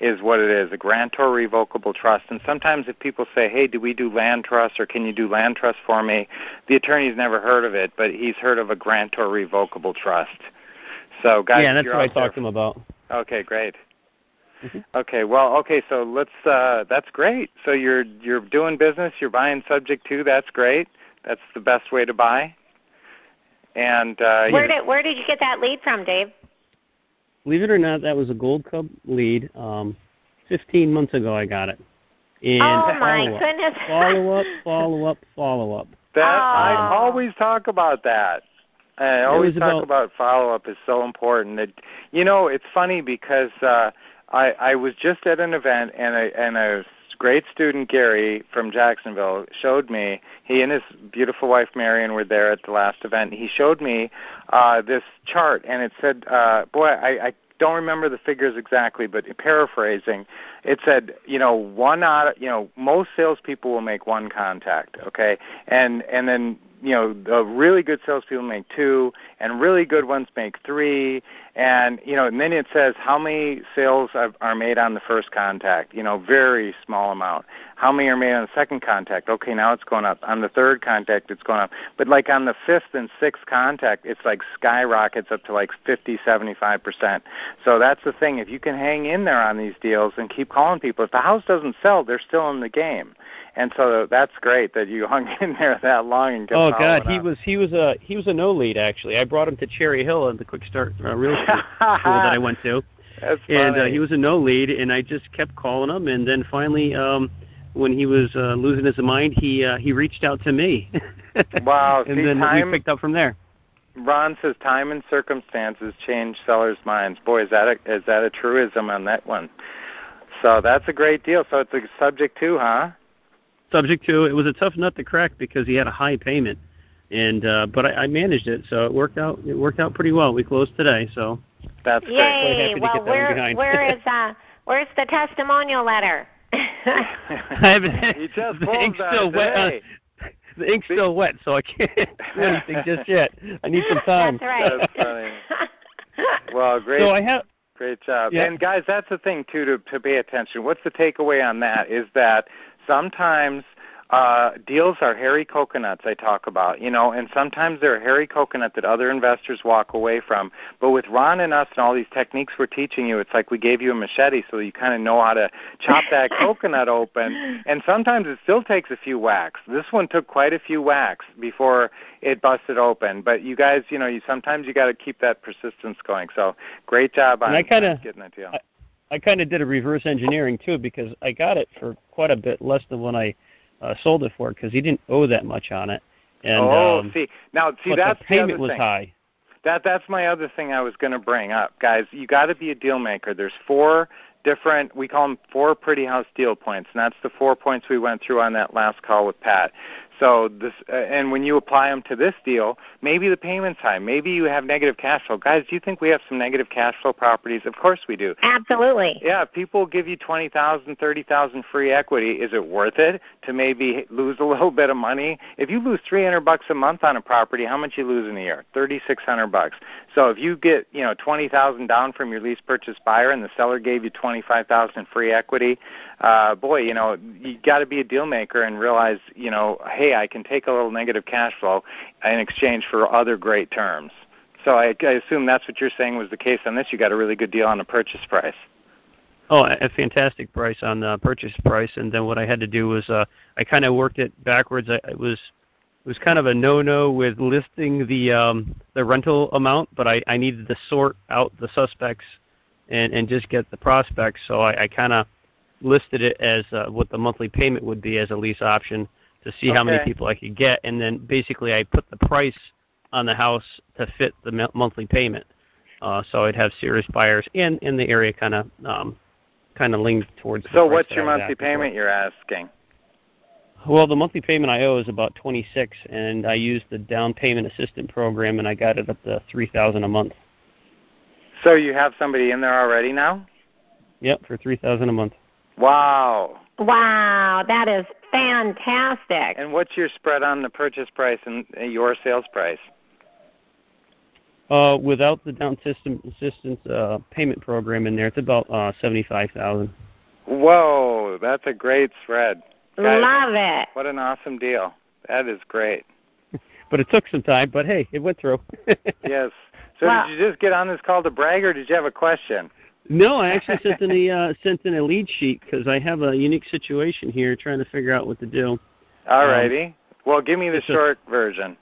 is what it is, a grantor revocable trust. And sometimes if people say, hey, do we do land trust or can you do land trust for me, the attorney's never heard of it, but he's heard of a grantor revocable trust. So, guys, yeah, that's you're what I talked to him about. Okay, great. Mhm. Okay, well, okay, so let's. Uh, that's great. So you're you're doing business. You're buying subject to. That's great. That's the best way to buy. And uh, Where did where did you get that lead from, Dave? Believe it or not, that was a Gold Club lead. Um, 15 months ago, I got it. And oh my follow goodness! Up, follow up, follow up, follow up. That I Oh. always talk about that. I always talk about- about follow up is so important. That you know, it's funny because uh, I I was just at an event and a and a great student Gary from Jacksonville showed me. He and his beautiful wife Marion were there at the last event. He showed me uh, this chart and it said, uh, "Boy, I." I don't remember the figures exactly, but paraphrasing, it said, you know, one out, you know, most salespeople will make one contact, okay, and and then you know the really good salespeople make two, and really good ones make three, and you know, and then it says how many sales are, are made on the first contact, you know, very small amount. How many are made on the second contact? Okay, now it's going up. On the third contact, it's going up. But like on the fifth and sixth contact, it's like skyrockets up to like 50, 75 percent. So that's the thing. If you can hang in there on these deals and keep calling people, if the house doesn't sell, they're still in the game. And so that's great that you hung in there that long and Oh God, he up. was he was a he was a no lead actually. I brought him to Cherry Hill at the Quick Start uh, Real Estate School that I went to, and uh, he was a no lead, and I just kept calling him, and then finally, um, when he was uh, losing his mind, he uh, he reached out to me. Wow, and see, then time- we picked up from there. Ron says time and circumstances change sellers' minds. Boy, is that a, is that a truism on that one? So that's a great deal. So it's a subject to, huh? Subject to it was a tough nut to crack because he had a high payment, and uh, but I, I managed it, so it worked out. It worked out pretty well. We closed today, so That's great. Quite Yay! happy to Well, get that one where where is uh where's the testimonial letter? I haven't. He just the ink's still wet. Uh, the ink's still wet, so I can't do anything just yet. I need some time. That's right. That's funny. Well, great. So I have. Great job. Yeah. And guys, that's the thing too to to pay attention. What's the takeaway on that is that sometimes uh deals are hairy coconuts I talk about, you know, and sometimes they're a hairy coconut that other investors walk away from. But with Ron and us and all these techniques we're teaching you, it's like we gave you a machete so you kind of know how to chop that coconut open. And sometimes it still takes a few whacks. This one took quite a few whacks before it busted open. But you guys, you know, you sometimes you got to keep that persistence going. So great job on, And I kinda- on getting that deal. I- I kind of did a reverse engineering too because I got it for quite a bit less than what I uh, sold it for because he didn't owe that much on it. And oh, um, see now, see that's the payment other was thing. high. That that's my other thing I was going to bring up, guys. You got to be a deal maker. There's four different. We call them four pretty house deal points, and that's the four points we went through on that last call with Pat. So this, uh, and when you apply them to this deal, maybe the payment's high. Maybe you have negative cash flow. Guys, do you think we have some negative cash flow properties? Of course we do. Absolutely. Yeah, if people give you twenty thousand, thirty thousand free equity, is it worth it to maybe lose a little bit of money? If you lose three hundred bucks a month on a property, how much you lose in a year? Thirty six hundred bucks. So if you get you know twenty thousand down from your lease purchase buyer, and the seller gave you twenty five thousand free equity, uh, boy, you know you got to be a deal maker and realize you know, hey, I can take a little negative cash flow in exchange for other great terms. So I, I assume that's what you're saying was the case on this. You got a really good deal on the purchase price. Oh, a fantastic price on the purchase price, and then what I had to do was uh, I kind of worked it backwards. I, it was it was kind of a no-no with listing the um, the rental amount, but I, I needed to sort out the suspects and and just get the prospects. So I, I kind of listed it as uh, what the monthly payment would be as a lease option to see how many people I could get, and then basically I put the price on the house to fit the mo- monthly payment. Uh, so I'd have serious buyers, and in the area kind of um, kind of leaned towards. So what's your monthly asking for. payment you're asking? Well, the monthly payment I owe is about twenty six, and I used the down payment assistant program, and I got it up to three thousand a month. So you have somebody in there already now? Yep, for three thousand a month. Wow. Wow, that is fantastic. And what's your spread on the purchase price and uh, your sales price? Uh, without the down system assistance uh, payment program in there, it's about uh, seventy five thousand. Whoa, that's a great spread. Guys, Love it. What an awesome deal. That is great. But it took some time. But hey, it went through. Yes. So Well- did you just get on this call to brag, or did you have a question? No, I actually sent in a uh, sent in a lead sheet because I have a unique situation here, trying to figure out what to do. All righty. well, give me the it's a- short version.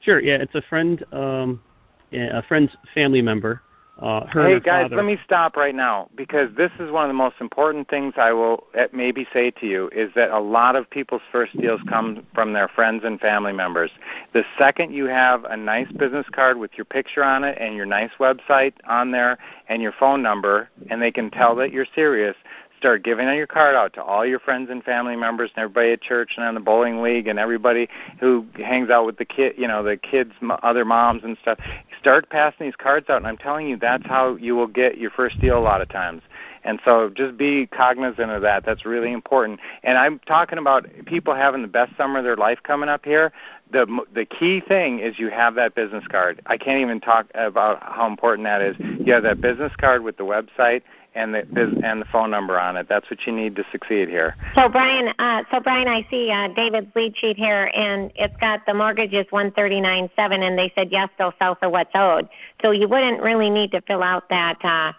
Sure, yeah, it's a friend, um, yeah, a friend's family member Uh, hey guys, father, let me stop right now because this is one of the most important things I will uh, maybe say to you is that a lot of people's first deals come from their friends and family members. The second you have a nice business card with your picture on it and your nice website on there and your phone number, and they can tell that you're serious, start giving your card out to all your friends and family members and everybody at church and on the bowling league and everybody who hangs out with the kid, you know, the kids' other moms and stuff. Start passing these cards out, and I'm telling you, that's how you will get your first deal a lot of times. And so just be cognizant of that. That's really important. And I'm talking about people having the best summer of their life coming up here. The the key thing is you have that business card. I can't even talk about how important that is. You have that business card with the website and the and the phone number on it. That's what you need to succeed here. So Brian, uh, so Brian, I see uh, David's lead sheet here, and it's got the mortgage is one thirty nine seven, and they said yes, they'll sell for what's owed. So you wouldn't really need to fill out that uh,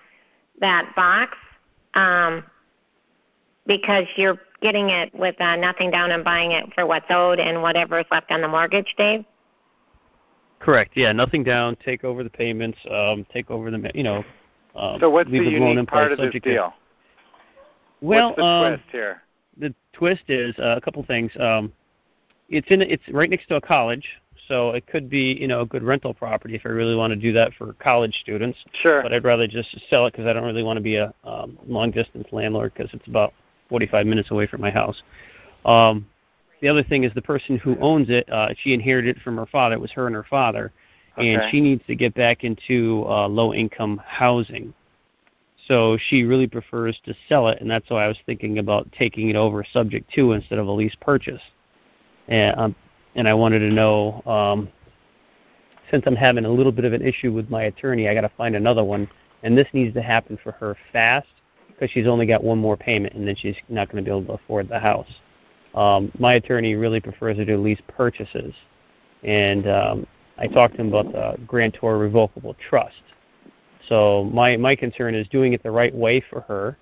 that box um, because you're getting it with uh, nothing down and buying it for what's owed and whatever is left on the mortgage, Dave. Correct. Yeah, nothing down. Take over the payments. Um, take over the you know. Um, So what's the leave the loan in unique part of this deal? Well, What's the um, twist here? the twist is uh, a couple things. Um, it's in it's right next to a college, so it could be you know a good rental property if I really want to do that for college students. Sure. But I'd rather just sell it because I don't really want to be a um, long distance landlord because it's about 45 minutes away from my house. Um, the other thing is the person who owns it. Uh, she inherited it from her father. It was her and her father, and she needs to get back into uh, low income housing. So she really prefers to sell it, and that's why I was thinking about taking it over subject to instead of a lease purchase. And um, and I wanted to know, um, since I'm having a little bit of an issue with my attorney, I got to find another one, and this needs to happen for her fast because she's only got one more payment, and then she's not going to be able to afford the house. Um, my attorney really prefers to do lease purchases, and um, I talked to him about the grantor revocable trust. So my my concern is doing it the right way for her,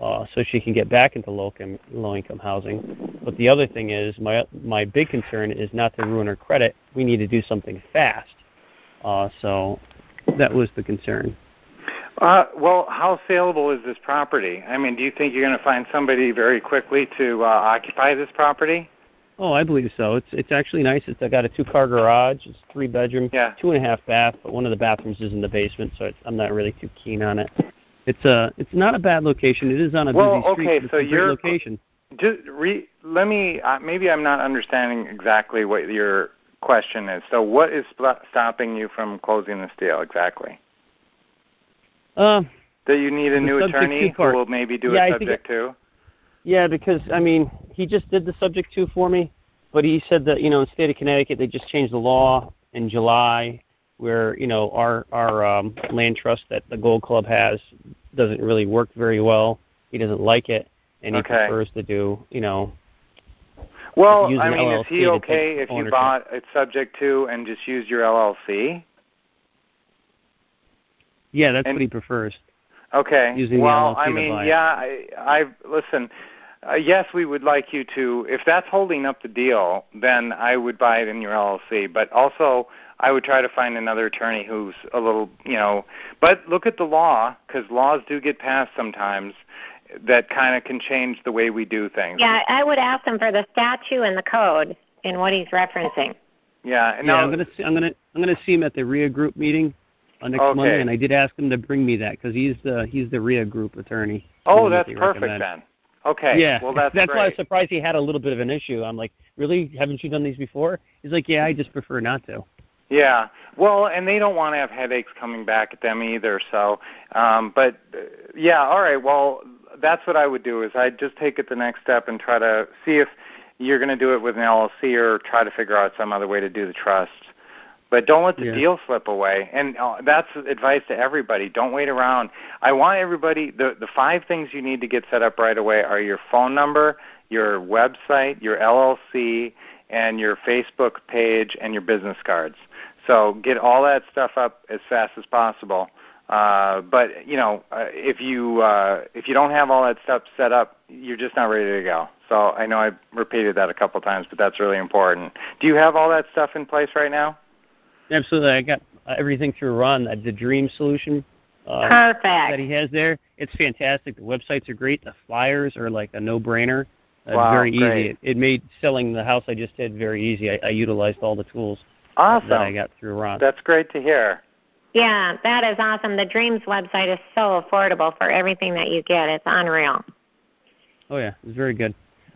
uh, so she can get back into low income low income housing. But the other thing is my my big concern is not to ruin her credit. We need to do something fast. Uh, so that was the concern. Uh, well, how saleable is this property? I mean, do you think you're going to find somebody very quickly to uh, occupy this property? Oh, I believe so. It's it's actually nice. It's I got a two car garage. It's three bedroom, Yeah. two and a half bath, but one of the bathrooms is in the basement, so it's, I'm not really too keen on it. It's a it's not a bad location. It is on a Well, busy street. Well, okay, so you're- location. Just re, let me. Uh, maybe I'm not understanding exactly what your question is. So, what is st- stopping you from closing this deal exactly? Uh, That you need a new attorney to who will maybe do Yeah, I a think subject to? Yeah, because I mean, he just did the subject to for me, but he said that you know, in the state of Connecticut, they just changed the law in July, where you know our our um, land trust that the Gold Club has doesn't really work very well. He doesn't like it, and he Okay. prefers to do you know. Well, I an mean, is he okay if you bought it subject to and just use your LLC? Yeah, that's And- what he prefers. Okay. Using the well, LLC I to mean, buy it. yeah, I, I listen. Uh, yes, we would like you to. If that's holding up the deal, then I would buy it in your LLC. But also, I would try to find another attorney who's a little, you know. But look at the law, because laws do get passed sometimes that kind of can change the way we do things. Yeah, I would ask him for the statute and the code and what he's referencing. Yeah. And yeah, now, I'm gonna I'm gonna I'm gonna see him at the RIA group meeting uh, next Okay. Monday, and I did ask him to bring me that because he's the he's the RIA group attorney. Oh, that's perfect recommend. then. Okay. Yeah, Well, that's, why I was surprised he had a little bit of an issue. I'm like, really? Haven't you done these before? He's like, yeah, I just prefer not to. Yeah. Well, and they don't want to have headaches coming back at them either. So, um, but uh, yeah, all right. Well, that's what I would do is I'd just take it the next step and try to see if you're going to do it with an LLC or try to figure out some other way to do the trust. But don't let the Yeah. deal slip away. And uh, that's advice to everybody. Don't wait around. I want everybody the the five things you need to get set up right away are your phone number, your website, your LLC, and your Facebook page and your business cards. So get all that stuff up as fast as possible. Uh, but you know, uh, if you uh, if you don't have all that stuff set up, you're just not ready to go. So I know I've repeated that a couple times, but that's really important. Do you have all that stuff in place right now? Absolutely, I got uh, everything through Ron. uh, The Dream Solution uh, Perfect. that he has there. It's fantastic. The websites are great. The flyers are like a no-brainer. Uh, Wow, very easy. great. It, it made selling the house I just did very easy. I, I utilized all the tools Awesome. that I got through Ron. That's great to hear. Yeah, that is awesome. The Dreams website is so affordable for everything that you get. It's unreal. Oh yeah, it's very good.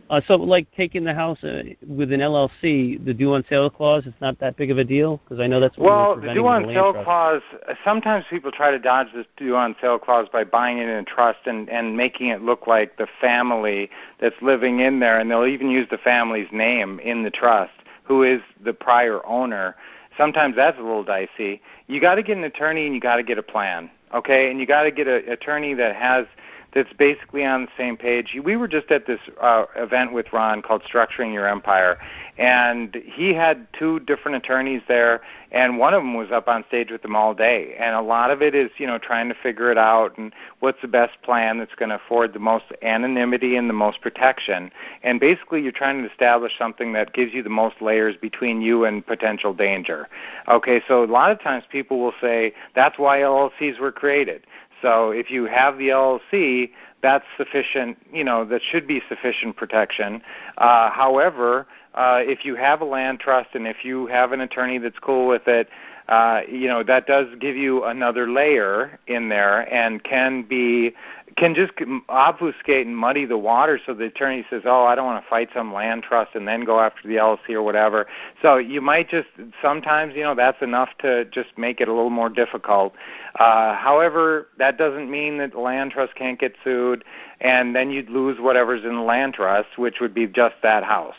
Uh, so like taking the house uh, with an LLC, the due on sale clause, it's not that big of a deal because I know that's what we Well, the due on the sale trust. clause. uh, Sometimes people try to dodge this due on sale clause by buying it in a trust and and making it look like the family that's living in there, and they'll even use the family's name in the trust, who is the prior owner. Sometimes that's a little dicey. You got to get an attorney and you got to get a plan, okay? And you got to get an attorney that has that's basically on the same page. We were just at this uh, event with Ron called Structuring Your Empire, and he had two different attorneys there, and one of them was up on stage with them all day. And a lot of it is, you know, trying to figure it out and what's the best plan that's going to afford the most anonymity and the most protection. And basically, you're trying to establish something that gives you the most layers between you and potential danger. Okay, so a lot of times people will say that's why LLCs were created. So if you have the LLC, that's sufficient. You know that should be sufficient protection. Uh, however, uh, if you have a land trust and if you have an attorney that's cool with it, uh, you know that does give you another layer in there and can be can just obfuscate and muddy the water so the attorney says oh i don't want to fight some land trust and then go after the lc or whatever. So you might just sometimes you know that's enough to just make it a little more difficult. Uh, however that doesn't mean that the land trust can't get sued and then you'd lose whatever's in the land trust which would be just that house.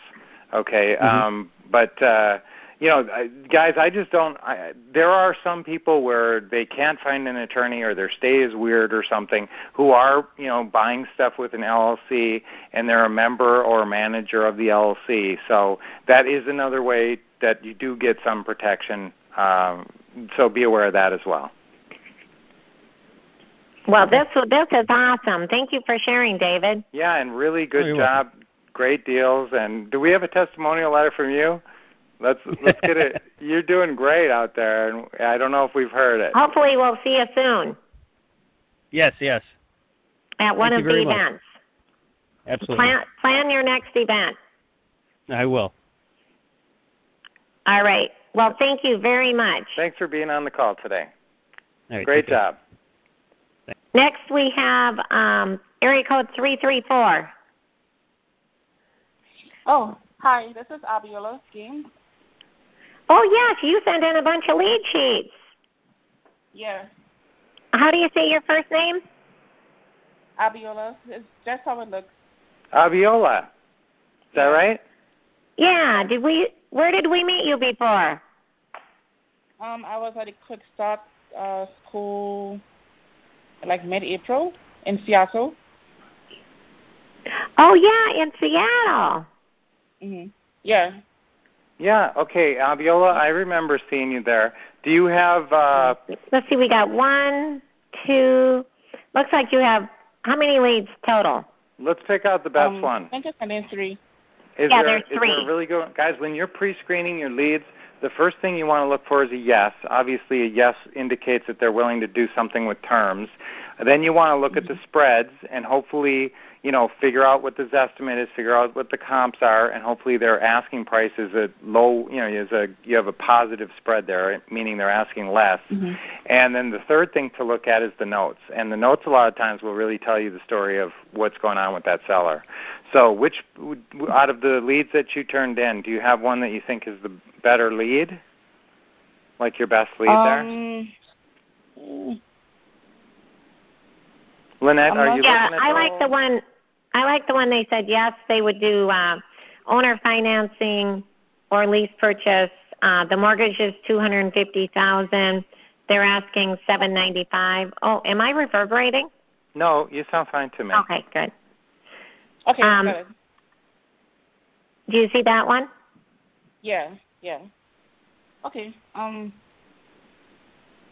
Okay Mhm. um, but uh, you know, I- guys, I just don't. I, there are some people where they can't find an attorney or their stay is weird or something, who are you know buying stuff with an LLC and they're a member or a manager of the LLC. So that is another way that you do get some protection. Um, so be aware of that as well. Well, this this is awesome. Thank you for sharing, David. Yeah, and really Oh, good you're job, great deals. And do we have a testimonial letter from you? Let's let's get it. You're doing great out there, and I don't know if we've heard it. Hopefully, we'll see you soon Yes, yes, at one Thank of you very the much. events. absolutely. Plan plan your next event. I will. All right. Well, thank you very much. Thanks for being on the call today. All right, Great take care. job. Next, we have um, area code three three four. Oh, hi, this is Abiola Games. Oh yes, you sent in a bunch of lead sheets. Yeah, How do you say your first name? Abiola. It's just how it looks. Abiola. Is that right? Yeah. Did we? Where did we meet you before? Um, I was at a quick start uh, school like mid-April in Seattle. Oh yeah, in Seattle. hmm Yeah. Yeah. Okay, Aviola. I remember seeing you there. Do you have? uh Let's see. We got one, two. Looks like you have how many leads total? Let's pick out the best um, one. I think it's an in three. Is Yeah, there, there's is there three. really good guys? When you're pre-screening your leads, the first thing you want to look for is a yes. Obviously, a yes indicates that they're willing to do something with terms. Then you want to look at the spreads and hopefully, you know, figure out what this estimate is, figure out what the comps are, and hopefully their asking price is a low. You know, is a you have a positive spread there, meaning they're asking less. Mhm. And then the third thing to look at is the notes. And the notes a lot of times will really tell you the story of what's going on with that seller. So, which out of the leads that you turned in, do you have one that you think is the better lead? Like your best lead there? Um, mm, Lynette, are you Yeah, looking at I those? like the one. I like the one they said yes, they would do uh, owner financing or lease purchase. Uh, the mortgage is two hundred and fifty thousand. They're asking seven ninety five. Oh, am I reverberating? No, you sound fine to me. Okay, good. okay, Um, got it. Do you see that one? Yeah, yeah. Okay. Um.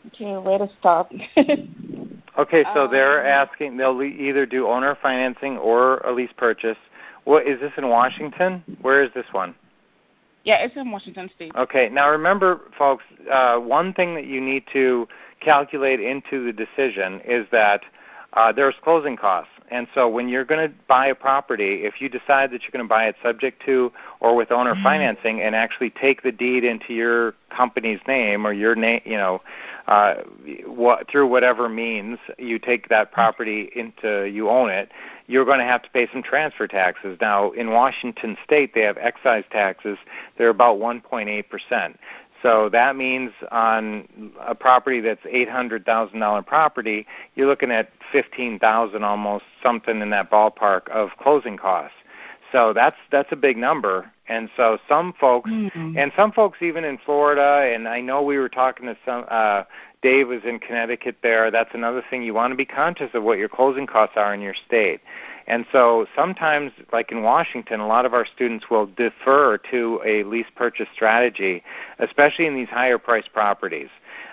Okay, where to start? Okay, so they're Um, asking they'll either do owner financing or a lease purchase. What is this in Washington? Where is this one? yeah, it's in Washington State. Okay, now remember, folks, uh, one thing that you need to calculate into the decision is that uh, there's closing costs. And so when you're going to buy a property, if you decide that you're going to buy it subject to or with owner mm-hmm. financing and actually take the deed into your company's name or your name, you know, uh, what, through whatever means you take that property into, you own it, you're going to have to pay some transfer taxes. Now, in Washington state, they have excise taxes. They're about 1.8 percent. So that means on a property that's eight hundred thousand dollar property, you're looking at fifteen thousand almost something in that ballpark of closing costs. So that's that's a big number. And so some folks mm-hmm. and some folks even in Florida and I know we were talking to some uh Dave was in Connecticut there. That's another thing you want to be conscious of what your closing costs are in your state. And so sometimes, like in Washington, a lot of our students will defer to a lease purchase strategy, especially in these higher priced properties.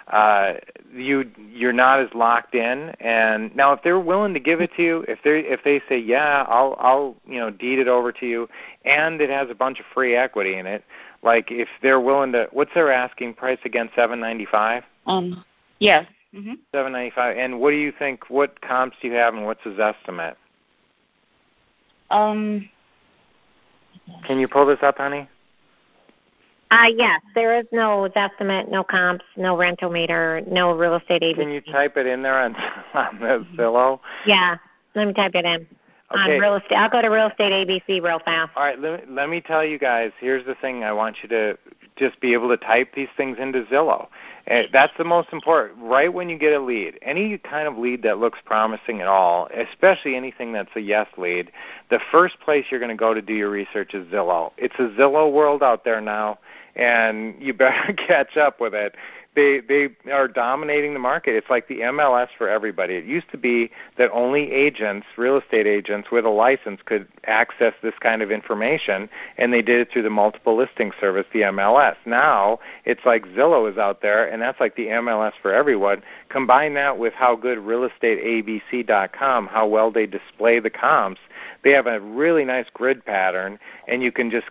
Uh, you you're not as locked in. And now, if they're willing to give it to you, if they if they say, yeah, I'll I'll you know deed it over to you, and it has a bunch of free equity in it, like if they're willing to, what's their asking price again? Seven ninety five. Um. Yes. Mm-hmm. Seven ninety five. And what do you think? What comps do you have, and what's his estimate? Um. Can you pull this up, honey? Uh, yes, there is no estimate, no comps, no Rentometer, no real estate agent. Can you type it in there on, on the Zillow? Yeah, let me type it in. Okay. On real estate, I'll go to real estate ABC real fast. All right, let, let me tell you guys. Here's the thing. I want you to just be able to type these things into Zillow. And that's the most important. Right when you get a lead, any kind of lead that looks promising at all, especially anything that's a yes lead, the first place you're going to go to do your research is Zillow. It's a Zillow world out there now, and you better catch up with it they they are dominating the market. It's like the MLS for everybody. It used to be that only agents, real estate agents with a license could access this kind of information and they did it through the multiple listing service, the MLS. Now, it's like Zillow is out there and that's like the MLS for everyone. Combine that with how good realestateabc.com, how well they display the comps. They have a really nice grid pattern and you can just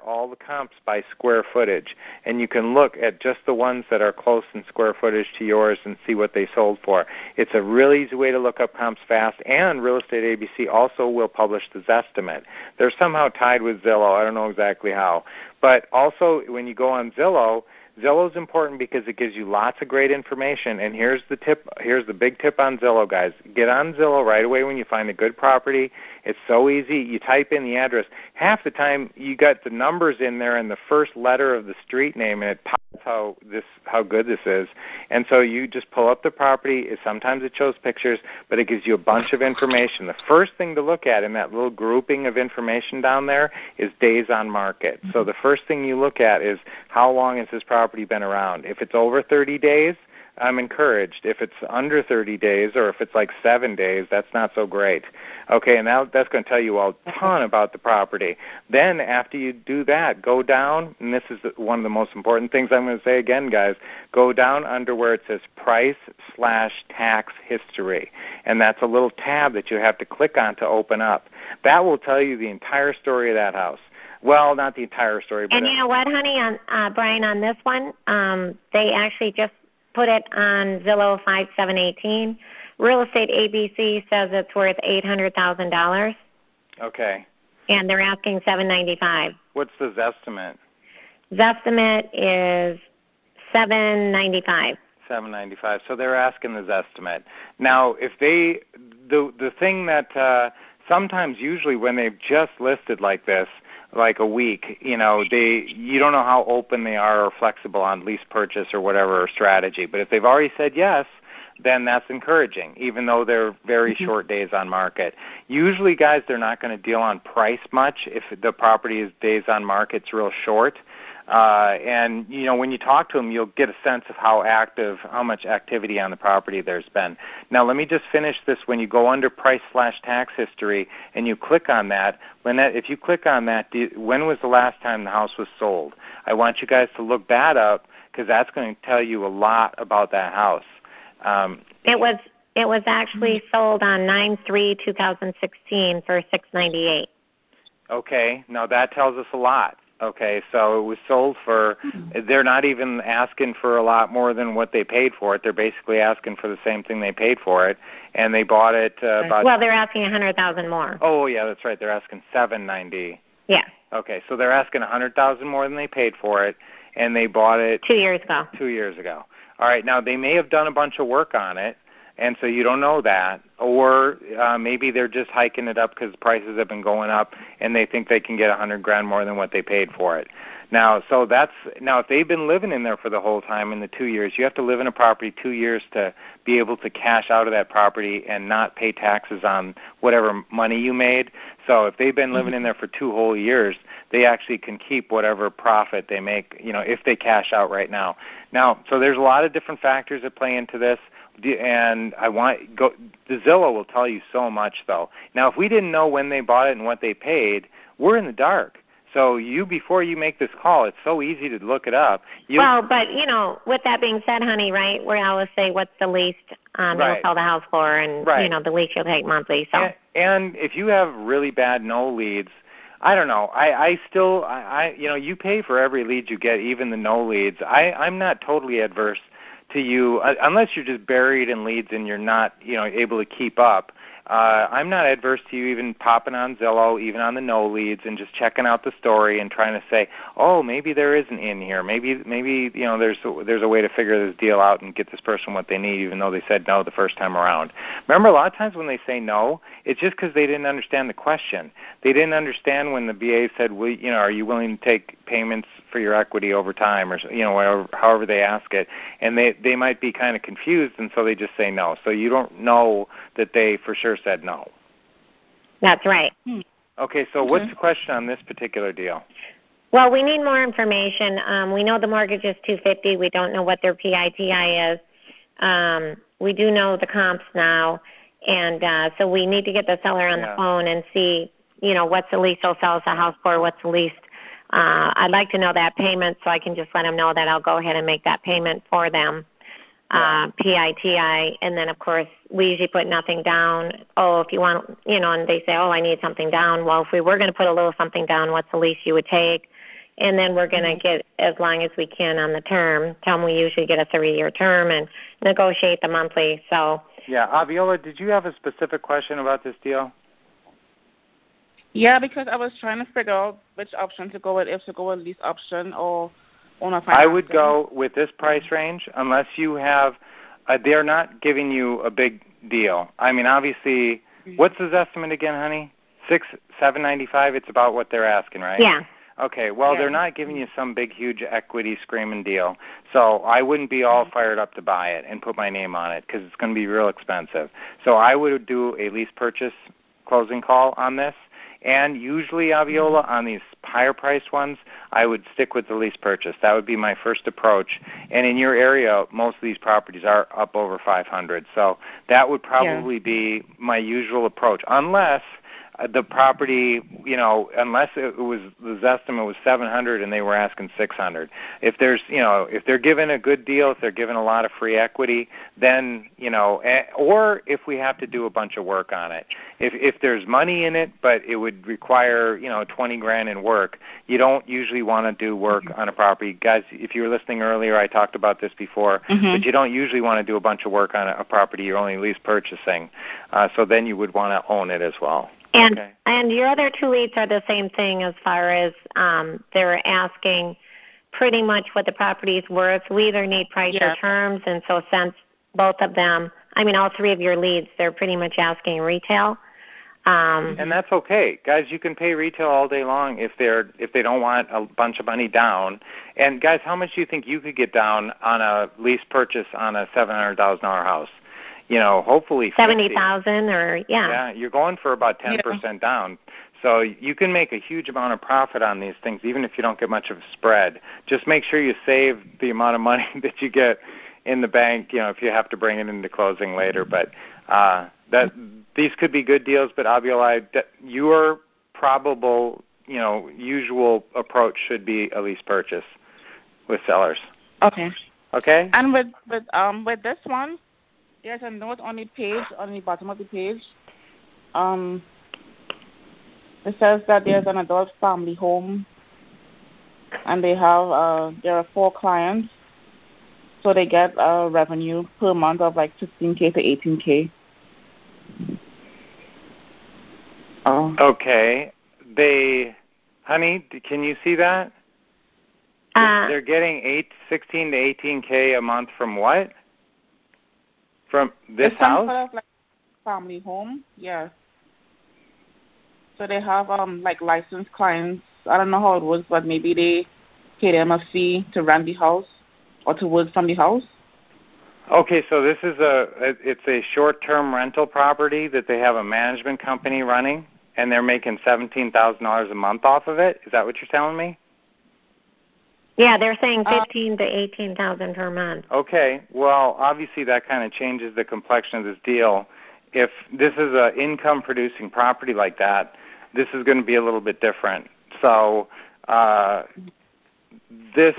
all the comps by square footage, and you can look at just the ones that are close in square footage to yours and see what they sold for. It's a really easy way to look up comps fast, and Real Estate ABC also will publish the Zestimate. They're somehow tied with Zillow. I don't know exactly how. But also, when you go on Zillow, Zillow is important because it gives you lots of great information. And here's the tip. Here's the big tip on Zillow, guys. Get on Zillow right away when you find a good property. It's so easy. You type in the address. Half the time, you got the numbers in there and the first letter of the street name, and it pops how this how good this is. And so you just pull up the property. It, Sometimes it shows pictures, but it gives you a bunch of information. The first thing to look at in that little grouping of information down there is days on market. Mm-hmm. So the first thing you look at is how long has this property been around. If it's over 30 days, I'm encouraged. If it's under 30 days or if it's like seven days, that's not so great. Okay, and now that's going to tell you a ton about the property. Then after you do that, go down, and this is one of the most important things I'm going to say again, guys. Go down under where it says price slash tax history, and that's a little tab that you have to click on to open up. That will tell you the entire story of that house. Well, not the entire story. But and you know what, honey, on uh, Brian, on this one, um, they actually just put it on Zillow 5718. Real Estate ABC says it's worth $800,000. Okay. And they're asking 795. What's the Zestimate? Zestimate is 795. 795. So they're asking the Zestimate. Now, if they the the thing that uh sometimes usually when they've just listed like this, like a week, you know, they you don't know how open they are or flexible on lease purchase or whatever strategy. But if they've already said yes, then that's encouraging, even though they're very mm-hmm. short days on market. Usually, guys, they're not going to deal on price much if the property is days on market's real short. Uh, and you know, when you talk to them, you'll get a sense of how active, how much activity on the property there's been. Now, let me just finish this. When you go under price slash tax history and you click on that, Lynette, if you click on that, do, when was the last time the house was sold? I want you guys to look that up because that's going to tell you a lot about that house. Um, it was it was actually sold on nine three two thousand sixteen for six ninety eight. Okay, now that tells us a lot Okay, so it was sold for. They're not even asking for a lot more than what they paid for it. They're basically asking for the same thing they paid for it, and they bought it uh, about. Well, they're asking a hundred thousand more. Oh yeah, that's right. They're asking seven ninety. Yeah, Okay, so they're asking a hundred thousand more than they paid for it, and they bought it two years ago. two years ago. All right, now they may have done a bunch of work on it, and so you don't know that, or uh, maybe they're just hiking it up because prices have been going up, and they think they can get a hundred grand more than what they paid for it. Now, so that's now if they've been living in there for the whole time in the two years, you have to live in a property two years to be able to cash out of that property and not pay taxes on whatever money you made. So if they've been living in there for two whole years, they actually can keep whatever profit they make, you know, if they cash out right now. Now, so there's a lot of different factors that play into this. And I want go. The Zillow will tell you so much, though. Now, if we didn't know when they bought it and what they paid, we're in the dark. So you, before you make this call, it's so easy to look it up. You, well, but you know, with that being said, honey, right? We always say what's the least um, Right. you'll sell the house for, and Right. you know, the least you'll take monthly. So And, and if you have really bad no leads, I don't know. I, I still, I, I, you know, you pay for every lead you get, even the no leads. I, I'm not totally adverse to you, unless you're just buried in leads and you're not, you know, able to keep up. Uh, I'm not adverse to you even popping on Zillow, even on the no leads, and just checking out the story and trying to say, oh, maybe there is an in here. Maybe, maybe you know, there's a, there's a way to figure this deal out and get this person what they need, even though they said no the first time around. Remember, a lot of times when they say no, it's just because they didn't understand the question. They didn't understand when the BA said, well, you know, are you willing to take payments for your equity over time, or you know, whatever, however they ask it, and they they might be kind of confused, and so they just say no. So you don't know that they for sure said no. that's right. Okay, so what's the question on this particular deal? Well, we need more information. Um, we know the mortgage is 250. We don't know what their PITI is. Um, we do know the comps now, and uh, so we need to get the seller on Yeah. the phone and see, you know, what's the least they'll sell us a house for, what's the least. Uh, I'd like to know that payment so I can just let them know that I'll go ahead and make that payment for them. Uh, PITI, and then of course we usually put nothing down. Oh, if you want, you know, and they say, oh, I need something down. Well, if we were going to put a little something down, what's the least you would take? And then we're going to get as long as we can on the term. Tell them we usually get a three-year term and negotiate the monthly. So Yeah, Aviola, did you have a specific question about this deal? Yeah, because I was trying to figure out which option to go with, if to go with lease option or owner I would go with this price range unless you have. Uh, they're not giving you a big deal. I mean, obviously, Mhm. what's his estimate again, honey? Six, seven ninety five. It's about what they're asking, right? yeah, Okay. Well, Yeah. they're not giving you some big, huge equity screaming deal. So I wouldn't be all fired up to buy it and put my name on it because it's going to be real expensive. So I would do a lease purchase closing call on this. And usually, Aviola, mm-hmm. on these higher priced ones, I would stick with the lease purchase. That would be my first approach. And in your area, most of these properties are up over 500. So that would probably be my usual approach, unless the property, you know, unless it was the estimate was 700 and they were asking 600. If there's, you know, if they're given a good deal, if they're given a lot of free equity, then, you know, eh, or if we have to do a bunch of work on it. If if there's money in it, but it would require, you know, 20 grand in work, you don't usually want to do work on a property. Guys, if you were listening earlier, I talked about this before, Mhm. but you don't usually want to do a bunch of work on a, a property you're only lease purchasing. Uh, so then you would want to own it as well. And Okay. and your other two leads are the same thing as far as um, they're asking pretty much what the property is worth. We either need price Yeah. or terms, and so since both of them, I mean, all three of your leads, they're pretty much asking retail. Um, and that's okay guys you can pay retail all day long if they're if they don't want a bunch of money down and guys how much do you think you could get down on a lease purchase on a seven hundred thousand dollar house you know hopefully seventy thousand or yeah. yeah you're going for about ten percent down. So you can make a huge amount of profit on these things even if you don't get much of a spread. Just make sure you save the amount of money that you get in the bank you know if you have to bring it into closing later. But uh that these could be good deals but Aviola, that your probable you know usual approach should be a lease purchase with sellers. Okay. okay? And with with um with this one, there's a note on the page on the bottom of the page. Um, it says that there's an adult family home and they have uh, there are four clients, so they get a revenue per month of like 15k to 18k. Oh. Okay. They, honey, can you see that? Uh, They're getting eight, 16 to 18k a month from what? From this it's some house? Sort of like family home, yes. So they have um like licensed clients. I don't know how it works, but maybe they pay them a fee to rent the house or to work from the house. Okay, so this is a it's a short-term rental property that they have a management company running, and they're making seventeen thousand dollars a month off of it. Is that what you're telling me? Yeah, they're saying Uh, fifteen to eighteen thousand per month. Okay, well, obviously that kind of changes the complexion of this deal. If this is an income-producing property like that, this is going to be a little bit different. So uh, this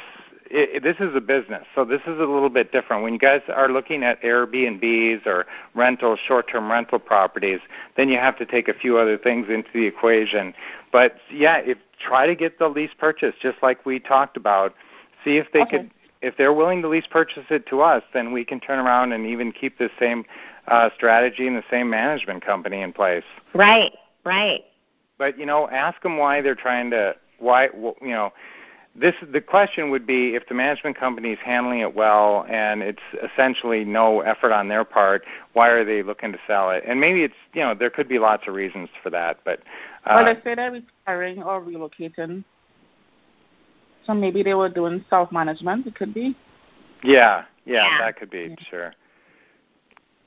it, this is a business, so this is a little bit different. When you guys are looking at Airbnbs or rental, short-term rental properties, then you have to take a few other things into the equation. But yeah, if try to get the lease purchase, just like we talked about. See if they Okay. could, if they're willing to lease purchase it to us, then we can turn around and even keep the same uh, strategy and the same management company in place. Right, right. But you know, ask them why they're trying to why wh- you know. This the question would be if the management company is handling it well and it's essentially no effort on their part. Why are they looking to sell it? And maybe it's you know there could be lots of reasons for that. But uh, well, they say they're retiring or relocating. So maybe they were doing self management. It could be. yeah, yeah, Yeah. that could be sure.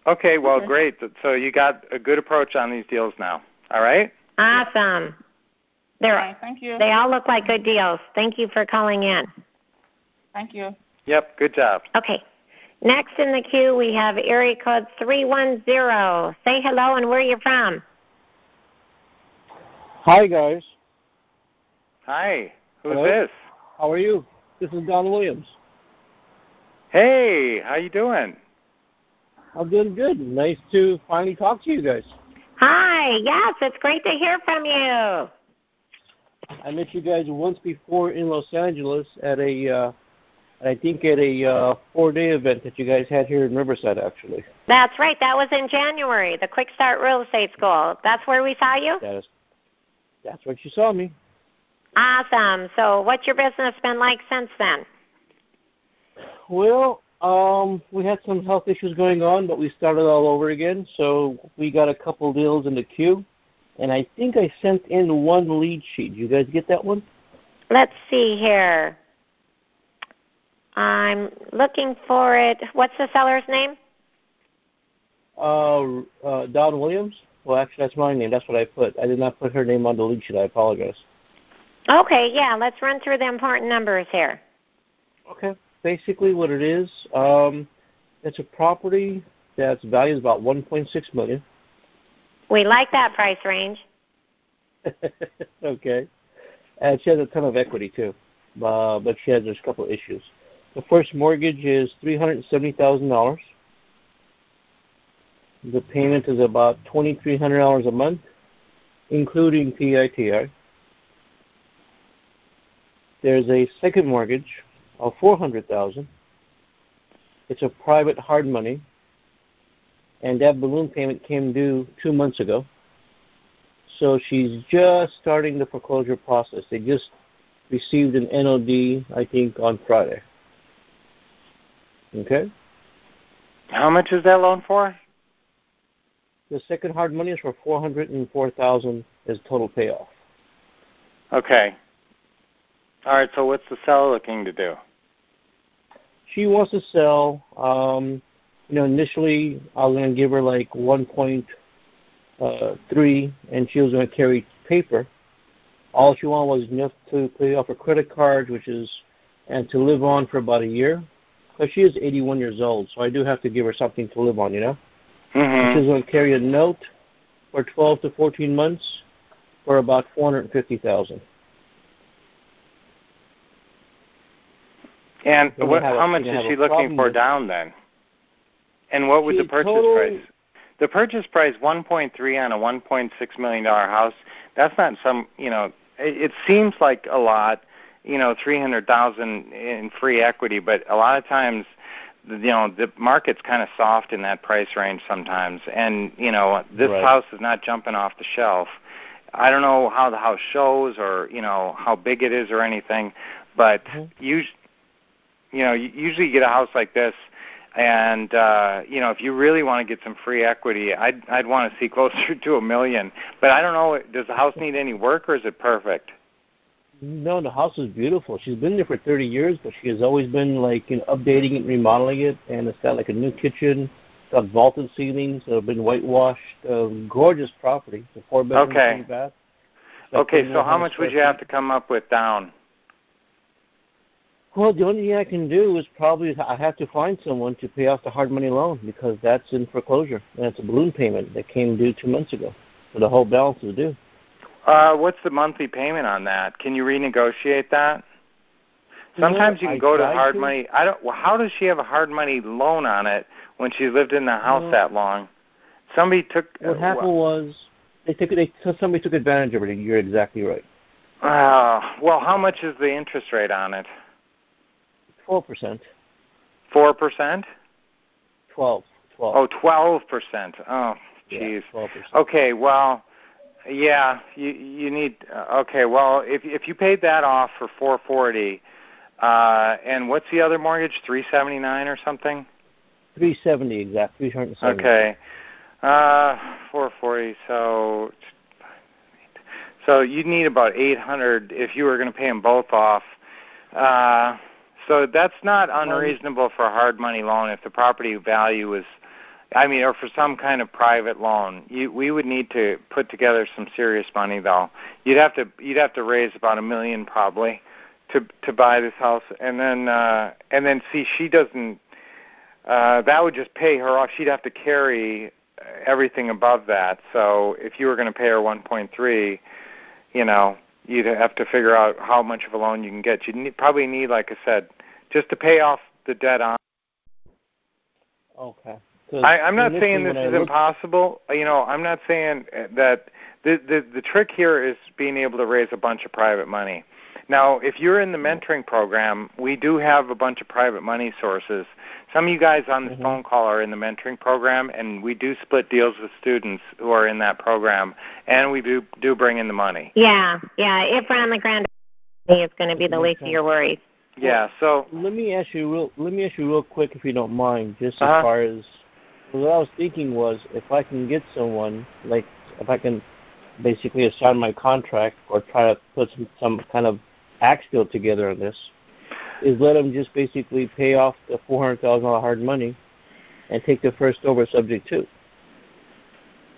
Okay, well, Okay. great. So you got a good approach on these deals now. All right. Awesome. They're All right, thank you. they all look like good deals. Thank you for calling in. Thank you. Yep. Good job. Okay. Next in the queue we have area code three one zero. Say hello and where you're from. Hi guys, Hi. Who's Hello? this? how are you? This is Don Williams. Hey, how you doing? I'm doing good. Nice to finally talk to you guys. Hi. Yes, it's great to hear from you. I met you guys once before in Los Angeles at a, uh, I think at a uh, four-day event that you guys had here in Riverside, actually. That's right. That was in January, the Quick Start Real Estate School. That's where we saw you? That is, that's what you saw me. Awesome. So what's your business been like since then? Well, um, we had some health issues going on, but we started all over again. So we got a couple deals in the queue, and I think I sent in one lead sheet. Do you guys get that one? Let's see here. I'm looking for it. What's the seller's name? Uh, uh, Don Williams. Well, actually, that's my name. That's what I put. I did not put her name on the lead sheet. I apologize. Okay, yeah, let's run through the important numbers here. Okay. Basically, what it is, um, it's a property that's valued about 1.6 million. We like that price range. okay. And she has a ton of equity too, uh, but she has just a couple issues. The first mortgage is three hundred seventy thousand dollars. The payment is about twenty three hundred dollars a month, including PITI. There's a second mortgage of four hundred thousand. It's a private hard money, and that balloon payment came due two months ago. So she's just starting the foreclosure process. They just received an NOD, I think, on Friday. Okay? How much is that loan for? The second hard money is for four hundred and four thousand as total payoff. Okay. All right. So what's the seller looking to do? She wants to sell. Um, you know, initially I was going to give her like one point uh, three, and she was going to carry paper. All she wanted was enough to pay off her credit card, which is and to live on for about a year. Because she is 81 years old, so I do have to give her something to live on, you know. Mm-hmm. She's going to carry a note for 12 to 14 months for about 450,000. And what, how much is she looking for down then? And what was the purchase total- price? The purchase price, one point three on a one point six million dollar house. That's not some, you know. It, it seems like a lot. you know, three hundred thousand in free equity, but a lot of times you know the market's kind of soft in that price range sometimes and you know this Right. house is not jumping off the shelf i don't know how the house shows or you know how big it is or anything but Mhm. us- you know you usually get a house like this and uh you know if you really want to get some free equity i'd i'd want to see closer to a million but i don't know does the house need any work or is it perfect No, the house is beautiful. She's been there for 30 years, but she has always been like you know, updating it, remodeling it, and it's got like a new kitchen, got vaulted ceilings, uh, been whitewashed. Uh, gorgeous property. It's a four bedroom, Okay. three bath. Like okay so how much would you have to come up with down Well, the only thing I can do is probably I have to find someone to pay off the hard money loan because that's in foreclosure and it's a balloon payment that came due two months ago. So the whole balance is due. Uh, what's the monthly payment on that? Can you renegotiate that? Sometimes you No, can I go to hard to. money. I don't. Well, how does she have a hard money loan on it when she lived in the house that long? Somebody took. What uh, happened was they took they somebody took advantage of it. You're exactly right. Uh, well, how much is the interest rate on it? Twelve percent. Four percent. Twelve. Twelve. Oh, twelve percent. Oh, jeez. Twelve percent. Okay, well, yeah, you you need. Uh, okay, well, if if you paid that off for four forty, uh, and what's the other mortgage? Three seventy nine or something. Three seventy exact. Three hundred seventy. Okay. Uh, 440. So, so you'd need about 800 if you were going to pay them both off. Uh, so that's not unreasonable for a hard money loan if the property value is, I mean, or for some kind of private loan. You, we would need to put together some serious money though. You'd have to you'd have to raise about a million probably to to buy this house, and then uh, and then see she doesn't. Uh, that would just pay her off. She'd have to carry everything above that. So if you were going to pay her 1.3, you know, you'd have to figure out how much of a loan you can get. You'd need, probably need, like I said, just to pay off the debt on. Okay. 'Cause I, I'm not saying this is looked- impossible. You know, I'm not saying uh, that the, the the trick here is being able to raise a bunch of private money. Now, if you're in the mentoring program, we do have a bunch of private money sources. Some of you guys on this Mhm. phone call are in the mentoring program, and we do split deals with students who are in that program, and we do do bring in the money. Yeah, yeah. If we're on the ground, it's going to be the least of your worries. Yeah. So Let me ask you real. Let me ask you real quick, if you don't mind, just Uh-huh. as far as what I was thinking was, if I can get someone, like if I can basically assign my contract or try to put some some kind of axe deal together on this, is let them just basically pay off the four hundred thousand dollar hard money, and take the first over subject to.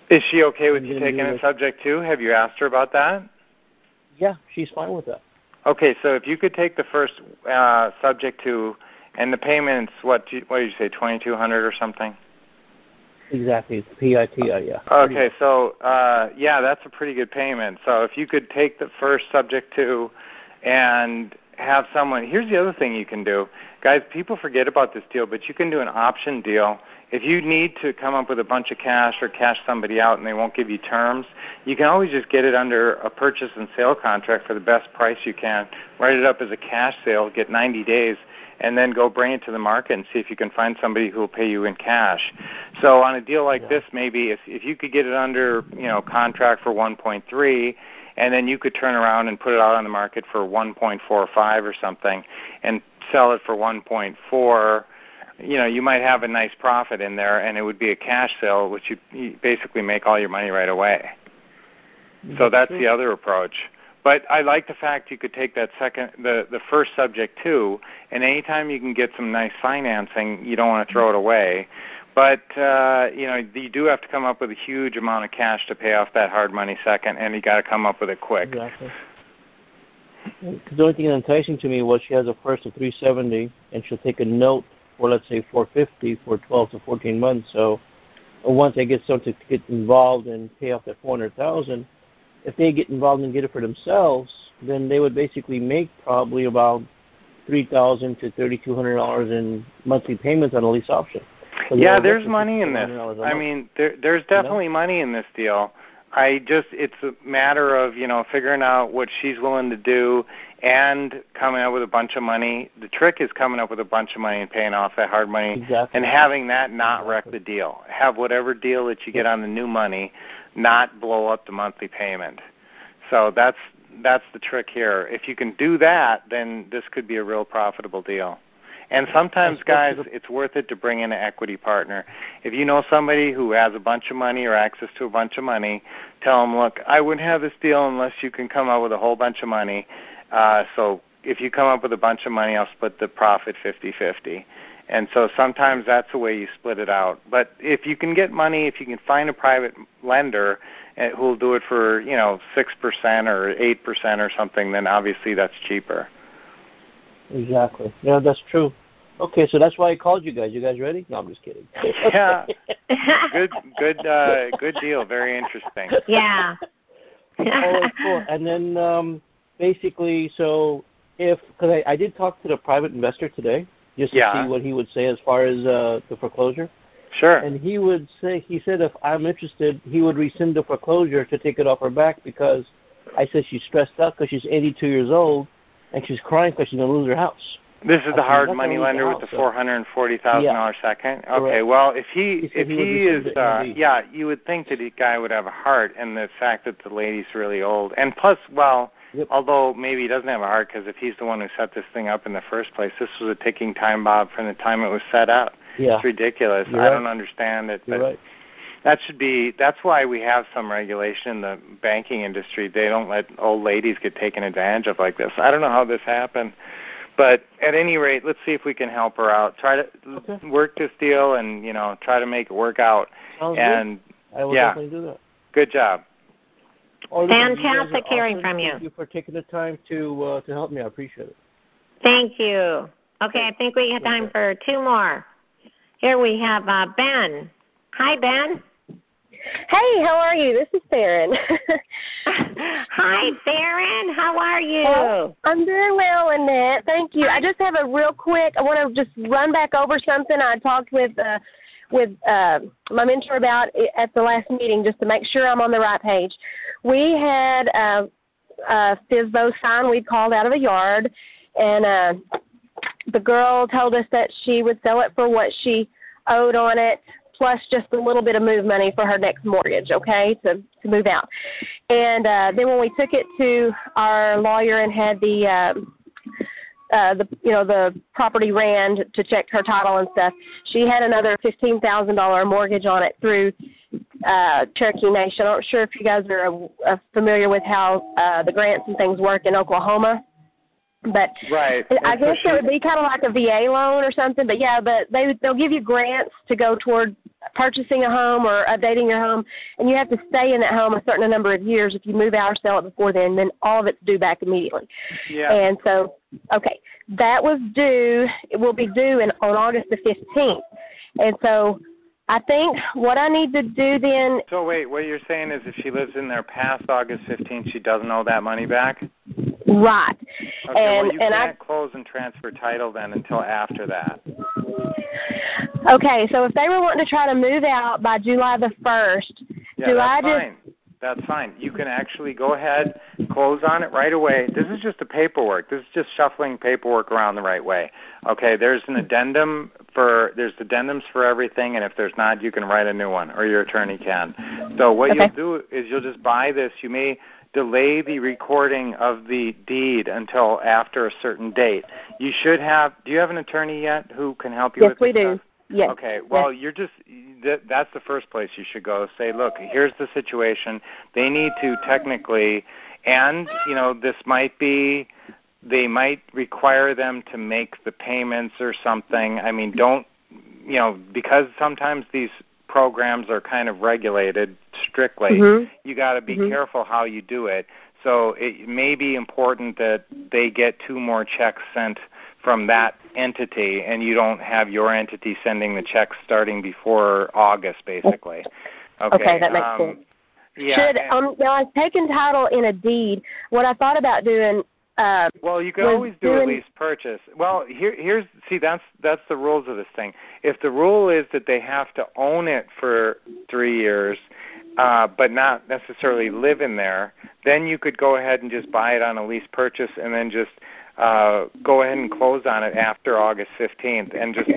is she okay with you taking a subject to? Have you asked her about that? Yeah, she's fine with that. Okay, so if you could take the first uh, subject to, and the payments, what do you, what did you say, twenty two hundred or something? Exactly, it's PITI, yeah. Okay, so uh, yeah, that's a pretty good payment. So if you could take the first subject to, and have someone. Here's the other thing you can do, guys. People forget about this deal, but you can do an option deal. If you need to come up with a bunch of cash or cash somebody out and they won't give you terms, you can always just get it under a purchase and sale contract for the best price you can. Write it up as a cash sale, get 90 days, and then go bring it to the market and see if you can find somebody who will pay you in cash. So on a deal like Yeah. this, maybe if if you could get it under you know contract for 1.3, and then you could turn around and put it out on the market for 1.45 or something, and sell it for 1.4. You know, you might have a nice profit in there, and it would be a cash sale, which you, you basically make all your money right away. So that's the other approach. But I like the fact you could take that second, the the first subject to, and anytime you can get some nice financing, you don't want to throw it away. But uh, you know, you do have to come up with a huge amount of cash to pay off that hard money second, and you got to come up with it quick. Exactly. 'Cause the only thing enticing to me was she has a first of 370, and she'll take a note for let's say 450 for 12 to 14 months. So uh, once they get someone to get involved and pay off that 400,000, if they get involved and get it for themselves, then they would basically make probably about three thousand to thirty two hundred dollars in monthly payments on a lease option. So Yeah, there's money in this. $200 a I mean, there, there's definitely money in this deal. I just it's a matter of, you know, figuring out what she's willing to do and coming up with a bunch of money. The trick is coming up with a bunch of money and paying off that hard money Exactly. and having that not wreck the deal. Have whatever deal that you get on the new money not blow up the monthly payment. So that's that's the trick here. If you can do that, then this could be a real profitable deal. And sometimes, guys, it's worth it to bring in an equity partner. If you know somebody who has a bunch of money or access to a bunch of money, tell them, look, I wouldn't have this deal unless you can come up with a whole bunch of money. Uh, so if you come up with a bunch of money, I'll split the profit fifty-fifty. And so sometimes that's the way you split it out. But if you can get money, if you can find a private lender uh, who'll do it for, you know, 6% or 8% or something, then obviously that's cheaper. Exactly. Yeah, that's true. Okay, so that's why I called you guys. You guys ready? No, I'm just kidding. Yeah. Good good uh good deal. Very interesting. yeah. All right, cool. And then um, basically, so if because I, I did talk to the private investor today just to see what he would say as far as uh, the foreclosure, Sure. and he would say he said if I'm interested, he would rescind the foreclosure to take it off her back because I said she's stressed out because she's 82 years old and she's crying because she's gonna lose her house. This is the hard money gonna leave the lender with the house, so-" four hundred and forty thousand Yeah. dollar second. Okay, Correct. well if he, He if he he is uh indeed. yeah, you would think that the guy would have a heart and the fact that the lady's really old. And plus, well, Yep. although maybe he doesn't have a heart because if he's the one who set this thing up in the first place, this was a ticking time bomb from the time it was set up. Yeah, It's ridiculous. You're I right. don't understand it, you're but right. that should be that's why we have some regulation in the banking industry. They don't let old ladies get taken advantage of like this. I don't know how this happened. But at any rate, let's see if we can help her out. Try to Okay. work this deal and, you know, try to make it work out. Sounds and good. I will yeah. definitely do that. good job. Oh, listen, you guys Fantastic hearing awesome. from you. Thank you for taking the time to uh, to help me. I appreciate it. Thank you. Okay, I think we have time for two more. Here we have uh, Ben. Hi, Ben. Hey, how are you? This is Farron. Hi, Farron. How are you? Hello. I'm doing well, Annette. Thank you. I just have a real quick. I want to just run back over something I talked with uh, with uh, my mentor about at the last meeting, just to make sure I'm on the right page. We had uh, a FSBO sign we'd called out of a yard, and uh, the girl told us that she would sell it for what she owed on it plus just a little bit of move money for her next mortgage, okay, to to move out. And uh, then when we took it to our lawyer and had the um, uh, the you know the property ran to check her title and stuff, she had another fifteen thousand dollar mortgage on it through uh, Cherokee Nation. I'm not sure if you guys are uh, familiar with how uh, the grants and things work in Oklahoma, but Right. I And guess it would be kind of like a VA loan or something, but yeah, but they they'll give you grants to go toward purchasing a home or updating your home, and you have to stay in that home a certain number of years. If you move out or sell it before then, then all of it's due back immediately. yeah. And so, okay, that was due. It will be due in, on August the fifteenth, and so I think what I need to do then, So wait, what you're saying is if she lives in there past August 15th, she doesn't owe that money back? Right? Okay, And- well you and I- can't close and transfer title then until after that. Okay, so if they were wanting to try to move out by July the first, Yeah, do that's I just fine. That's fine. You can actually go ahead, close on it right away. This is just the paperwork. This is just shuffling paperwork around the right way. Okay, there's an addendum for there's addendums for everything, and if there's not, you can write a new one, or your attorney can. So what Okay. you'll do is you'll just buy this. You may delay the recording of the deed until after a certain date. You should have. Do you have an attorney yet who can help you Yes, with we this do. stuff? Yes. Okay. Well, you're just that, that's the first place you should go. Say, look, here's the situation. They need to technically, and you know, this might be. They might require them to make the payments or something. I mean, don't you know? Because sometimes these programs are kind of regulated strictly. Mhm. You got to be Mhm. careful how you do it. So it may be important that they get two more checks sent from that entity, and you don't have your entity sending the checks starting before August, basically. Okay, Okay, that makes um, sense. Yeah. Should um now I've taken title in a deed. What I thought about doing uh Well, you can always do a lease purchase. Well, here, here's see that's that's the rules of this thing. If the rule is that they have to own it for three years, uh, but not necessarily live in there, then you could go ahead and just buy it on a lease purchase and then just uh, go ahead and close on it after August 15th and just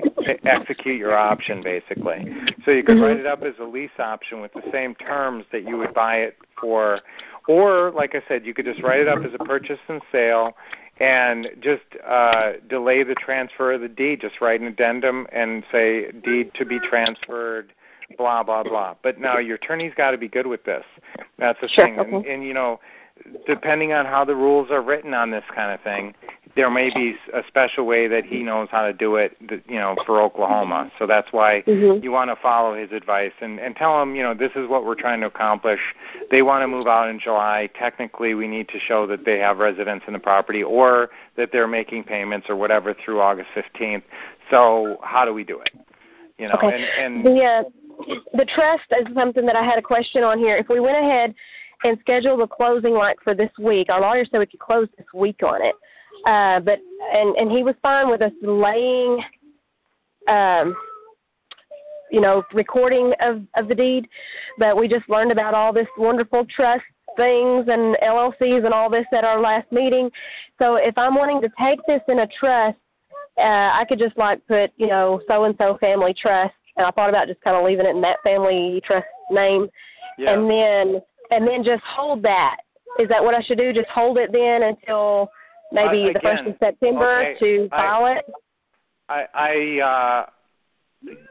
execute your option basically. So you could mm-hmm. write it up as a lease option with the same terms that you would buy it for. Or, like I said, you could just write it up as a purchase and sale and just uh, delay the transfer of the deed. Just write an addendum and say deed to be transferred, blah blah blah. But now your attorney's got to be good with this. That's the sure, thing. And, and you know, depending on how the rules are written on this kind of thing, there may be a special way that he knows how to do it, you know, for Oklahoma. So that's why mm-hmm. you want to follow his advice and and tell him, you know, this is what we're trying to accomplish. They want to move out in July. Technically, we need to show that they have residence in the property or that they're making payments or whatever through August 15th. So how do we do it? You know, okay. and, and the uh, the trust is something that I had a question on here. If we went ahead and scheduled the closing like for this week, our lawyer said we could close this week on it. Uh, but and and he was fine with us delaying, um, you know, recording of of the deed. But we just learned about all this wonderful trust things and LLCs and all this at our last meeting. So if I'm wanting to take this in a trust, uh, I could just like put, you know, so and so family trust, and I thought about just kind of leaving it in that family trust name, yeah. and then and then just hold that. Is that what I should do? Just hold it then until maybe uh, the first of September okay, to file I, it? I, I uh,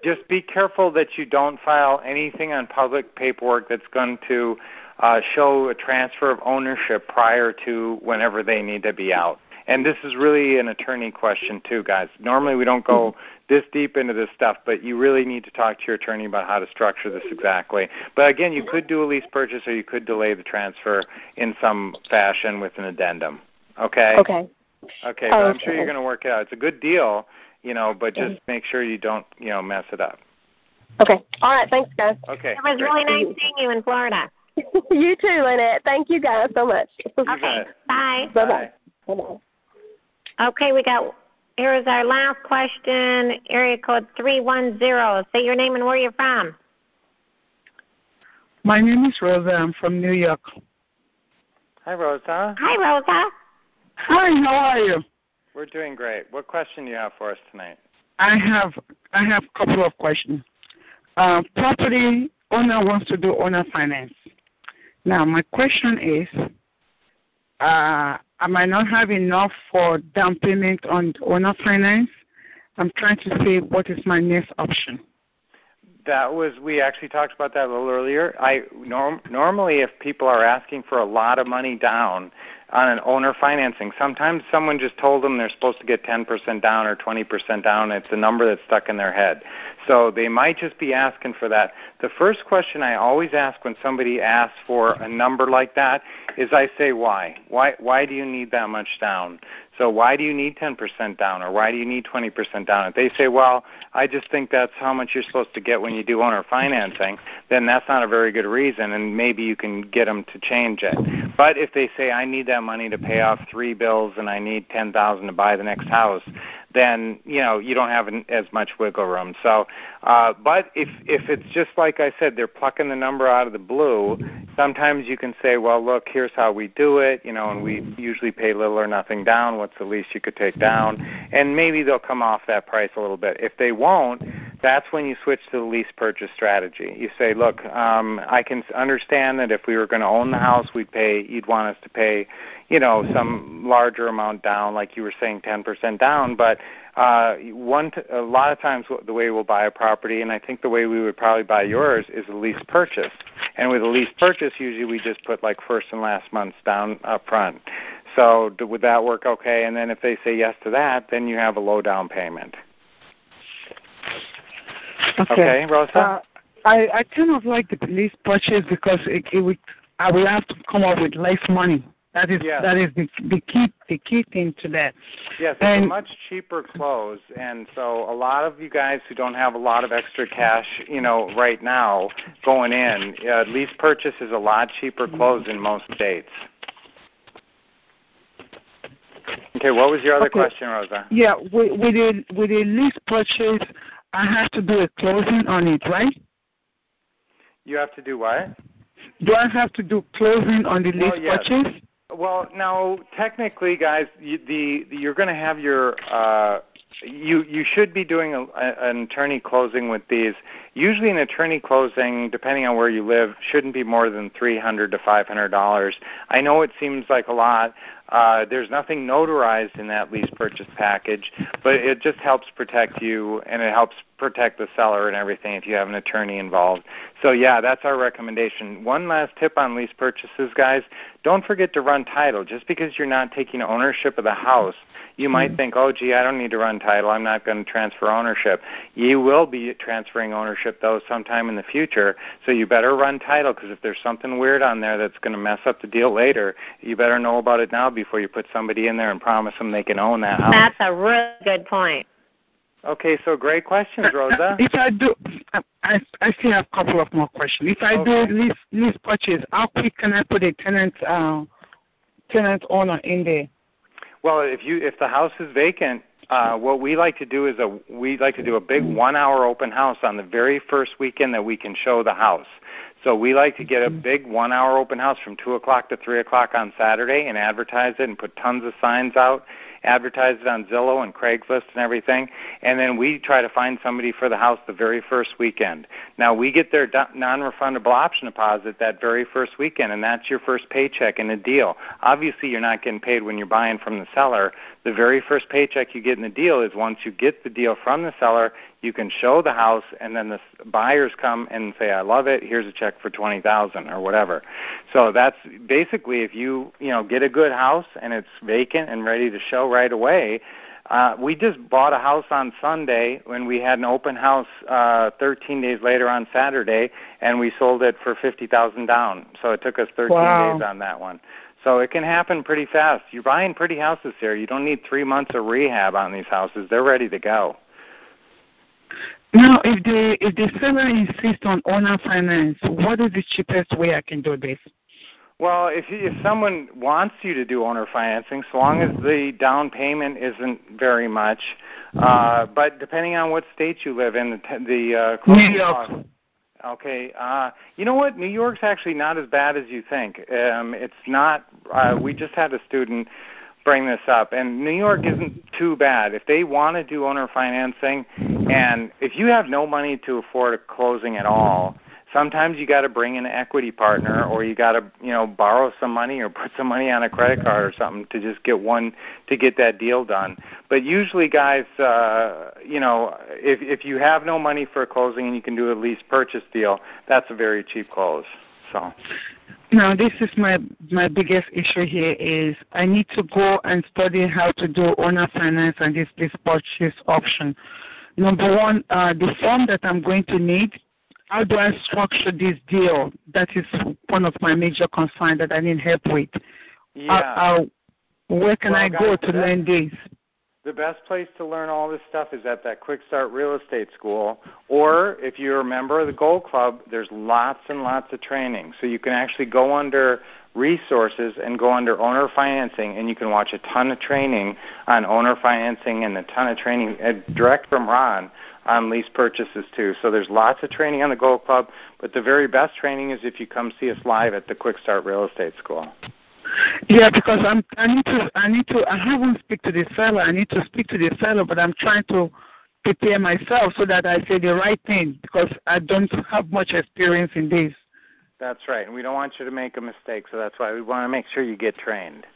just be careful that you don't file anything on public paperwork that's going to uh, show a transfer of ownership prior to whenever they need to be out. And this is really an attorney question too, guys. Normally we don't go this deep into this stuff, but you really need to talk to your attorney about how to structure this exactly. But again, you could do a lease purchase or you could delay the transfer in some fashion with an addendum. Okay. Okay. Okay, but I'm sure you're going to work it out. It's a good deal, you know, but just mm-hmm. make sure you don't, you know, mess it up. Okay. All right. Thanks, guys. Okay. It was great. really nice seeing you in Florida. you too, Lynette. Thank you guys so much. Okay. Bye. Bye bye. Bye Okay, we got here is our last question. Area code three one zero. Say your name and where you're from. My name is Rosa. I'm from New York. Hi, Rosa. Hi, Rosa. Hi, how are you? We're doing great. What question do you have for us tonight? I have I have a couple of questions. Uh, property owner wants to do owner finance. Now, my question is, uh, I might not have enough for down payment on owner finance. I'm trying to see what is my next option. That was we actually talked about that a little earlier. I norm, normally if people are asking for a lot of money down, on an owner financing. Sometimes someone just told them they're supposed to get 10% down or 20% down. It's a number that's stuck in their head. So they might just be asking for that. The first question I always ask when somebody asks for a number like that is I say why? Why why do you need that much down? So why do you need 10% down or why do you need 20% down? If they say, well, I just think that's how much you're supposed to get when you do owner financing, then that's not a very good reason and maybe you can get them to change it. But if they say, I need that money to pay off three bills and I need 10000 to buy the next house, then you know you don't have an, as much wiggle room. So, uh, but if if it's just like I said, they're plucking the number out of the blue. Sometimes you can say, well, look, here's how we do it, you know, and we usually pay little or nothing down. What's the least you could take down? And maybe they'll come off that price a little bit. If they won't, that's when you switch to the lease purchase strategy. You say, look, um, I can understand that if we were going to own the house, we'd pay. You'd want us to pay, you know, some larger amount down, like you were saying, 10% down. But uh, one, t- a lot of times, the way we'll buy a property, and I think the way we would probably buy yours, is a lease purchase. And with a lease purchase, usually we just put like first and last months down up front. So would that work okay? And then if they say yes to that, then you have a low down payment. Okay, okay Rosa. Uh, I I kind of like the lease purchase because it, it would I will have to come up with less money. That is yes. that is the the key the key thing to that. Yes, it's and, much cheaper clothes, and so a lot of you guys who don't have a lot of extra cash, you know, right now going in, uh, lease purchase is a lot cheaper clothes in most states. Okay, what was your other okay. question, Rosa? Yeah, with, with a with a lease purchase, I have to do a closing on it, right? You have to do what? do I have to do closing on the lease yes. purchase? Well, now technically, guys, you, the, the you're going to have your uh, you you should be doing a, an attorney closing with these. Usually, an attorney closing, depending on where you live, shouldn't be more than three hundred to five hundred dollars. I know it seems like a lot. Uh, there's nothing notarized in that lease purchase package, but it just helps protect you and it helps protect the seller and everything if you have an attorney involved. So yeah, that's our recommendation. One last tip on lease purchases, guys: don't forget to run title. Just because you're not taking ownership of the house you might mm-hmm. think, oh, gee, I don't need to run title. I'm not going to transfer ownership. You will be transferring ownership, though, sometime in the future. So you better run title because if there's something weird on there that's going to mess up the deal later, you better know about it now before you put somebody in there and promise them they can own that house. That's a really good point. Okay, so great questions, uh, uh, Rosa. If I do, uh, I, I still have a couple of more questions. If I okay. do lease, lease purchase, how quick can I put a tenant uh, tenant owner in there? Well, if you if the house is vacant, uh, what we like to do is a we like to do a big mm-hmm. one hour open house on the very first weekend that we can show the house. So we like to get a mm-hmm. big one hour open house from two o'clock to three o'clock on Saturday and advertise it and put tons of signs out advertise it on Zillow and Craigslist and everything, and then we try to find somebody for the house the very first weekend. Now we get their non-refundable option deposit that very first weekend, and that's your first paycheck in a deal. Obviously, you're not getting paid when you're buying from the seller. The very first paycheck you get in the deal is once you get the deal from the seller, you can show the house and then the buyers come and say i love it here's a check for twenty thousand or whatever so that's basically if you you know get a good house and it's vacant and ready to show right away uh, we just bought a house on Sunday when we had an open house uh, 13 days later on Saturday, and we sold it for 50,000 down. So it took us 13 wow. days on that one. So it can happen pretty fast. You're buying pretty houses here. You don't need three months of rehab on these houses. They're ready to go. Now, if the if the seller insists on owner finance, what is the cheapest way I can do this? Well, if if someone wants you to do owner financing, so long as the down payment isn't very much, uh, but depending on what state you live in, the the uh, New York. Okay, uh, you know what? New York's actually not as bad as you think. Um, it's not. Uh, we just had a student bring this up. And New York isn't too bad. If they want to do owner financing, and if you have no money to afford a closing at all, sometimes you got to bring in an equity partner, or you got to you know borrow some money or put some money on a credit card or something to just get one to get that deal done. But usually, guys, uh, you know, if if you have no money for a closing and you can do a lease purchase deal, that's a very cheap close. So. Now, this is my my biggest issue here is I need to go and study how to do owner finance and this this purchase option. Number one, uh, the form that I'm going to need. How do I structure this deal? That is one of my major concerns that I need help with. Yeah. Uh, where can well, I go to learn this? the best place to learn all this stuff is at that Quick Start Real Estate School. Or if you're a member of the Gold Club, there's lots and lots of training. So you can actually go under resources and go under owner financing, and you can watch a ton of training on owner financing and a ton of training uh, direct from Ron on lease purchases too. So there's lots of training on the Gold Club, but the very best training is if you come see us live at the Quick Start Real Estate School. Yeah, because I'm I need to I need to I haven't speak to the seller. I need to speak to the seller, but I'm trying to prepare myself so that I say the right thing because I don't have much experience in this. That's right, and we don't want you to make a mistake, so that's why we want to make sure you get trained.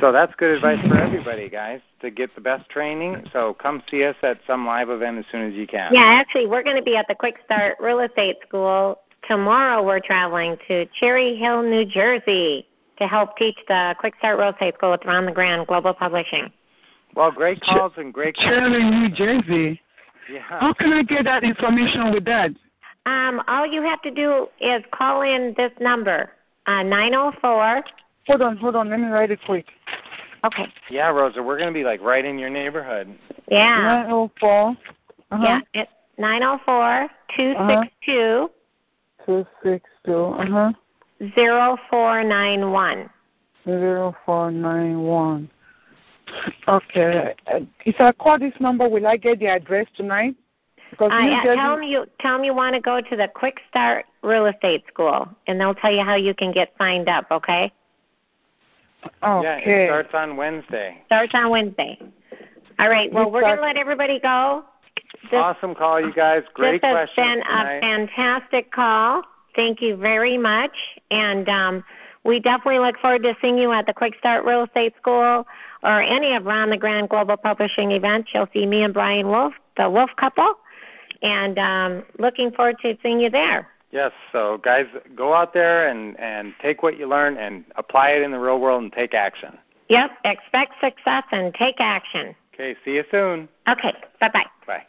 So that's good advice for everybody, guys, to get the best training. So come see us at some live event as soon as you can. Yeah, actually, we're going to be at the Quick Start Real Estate School Tomorrow we're traveling to Cherry Hill, New Jersey to help teach the Quick Start Real Estate School with Ron LeGrand Global Publishing. Well, great calls and great Cherry, New Jersey. Yeah. How can I get that information with that? Um, all you have to do is call in this number, uh, 904. Hold on, hold on. Let me write it quick. Okay. Yeah, Rosa, we're going to be like right in your neighborhood. Yeah. 904. Uh-huh. Yeah, it's 904 262 two six two. Uh huh. Zero four nine one. Zero four nine one. Okay. Uh, if I call this number, will I get the address tonight? 'Cause Uh, New yeah, Jersey- tell them you tell them you want to go to the Quick Start Real Estate School, and they'll tell you how you can get signed up. Okay? Yeah, it starts on Wednesday. Starts on Wednesday. All right. Well, We we're going to let everybody go. This, awesome call, you guys. Great this has been tonight. a fantastic call. Thank you very much, and um, we definitely look forward to seeing you at the Quick Start Real Estate School or any of Ron LeGrand Global Publishing events. You'll see me and Brian Wolf, the Wolf couple, and um, looking forward to seeing you there. Yes, so guys, go out there and and take what you learn and apply it in the real world and take action. Yep. Expect success and take action. Okay, see you soon. Okay. Bye bye. Bye.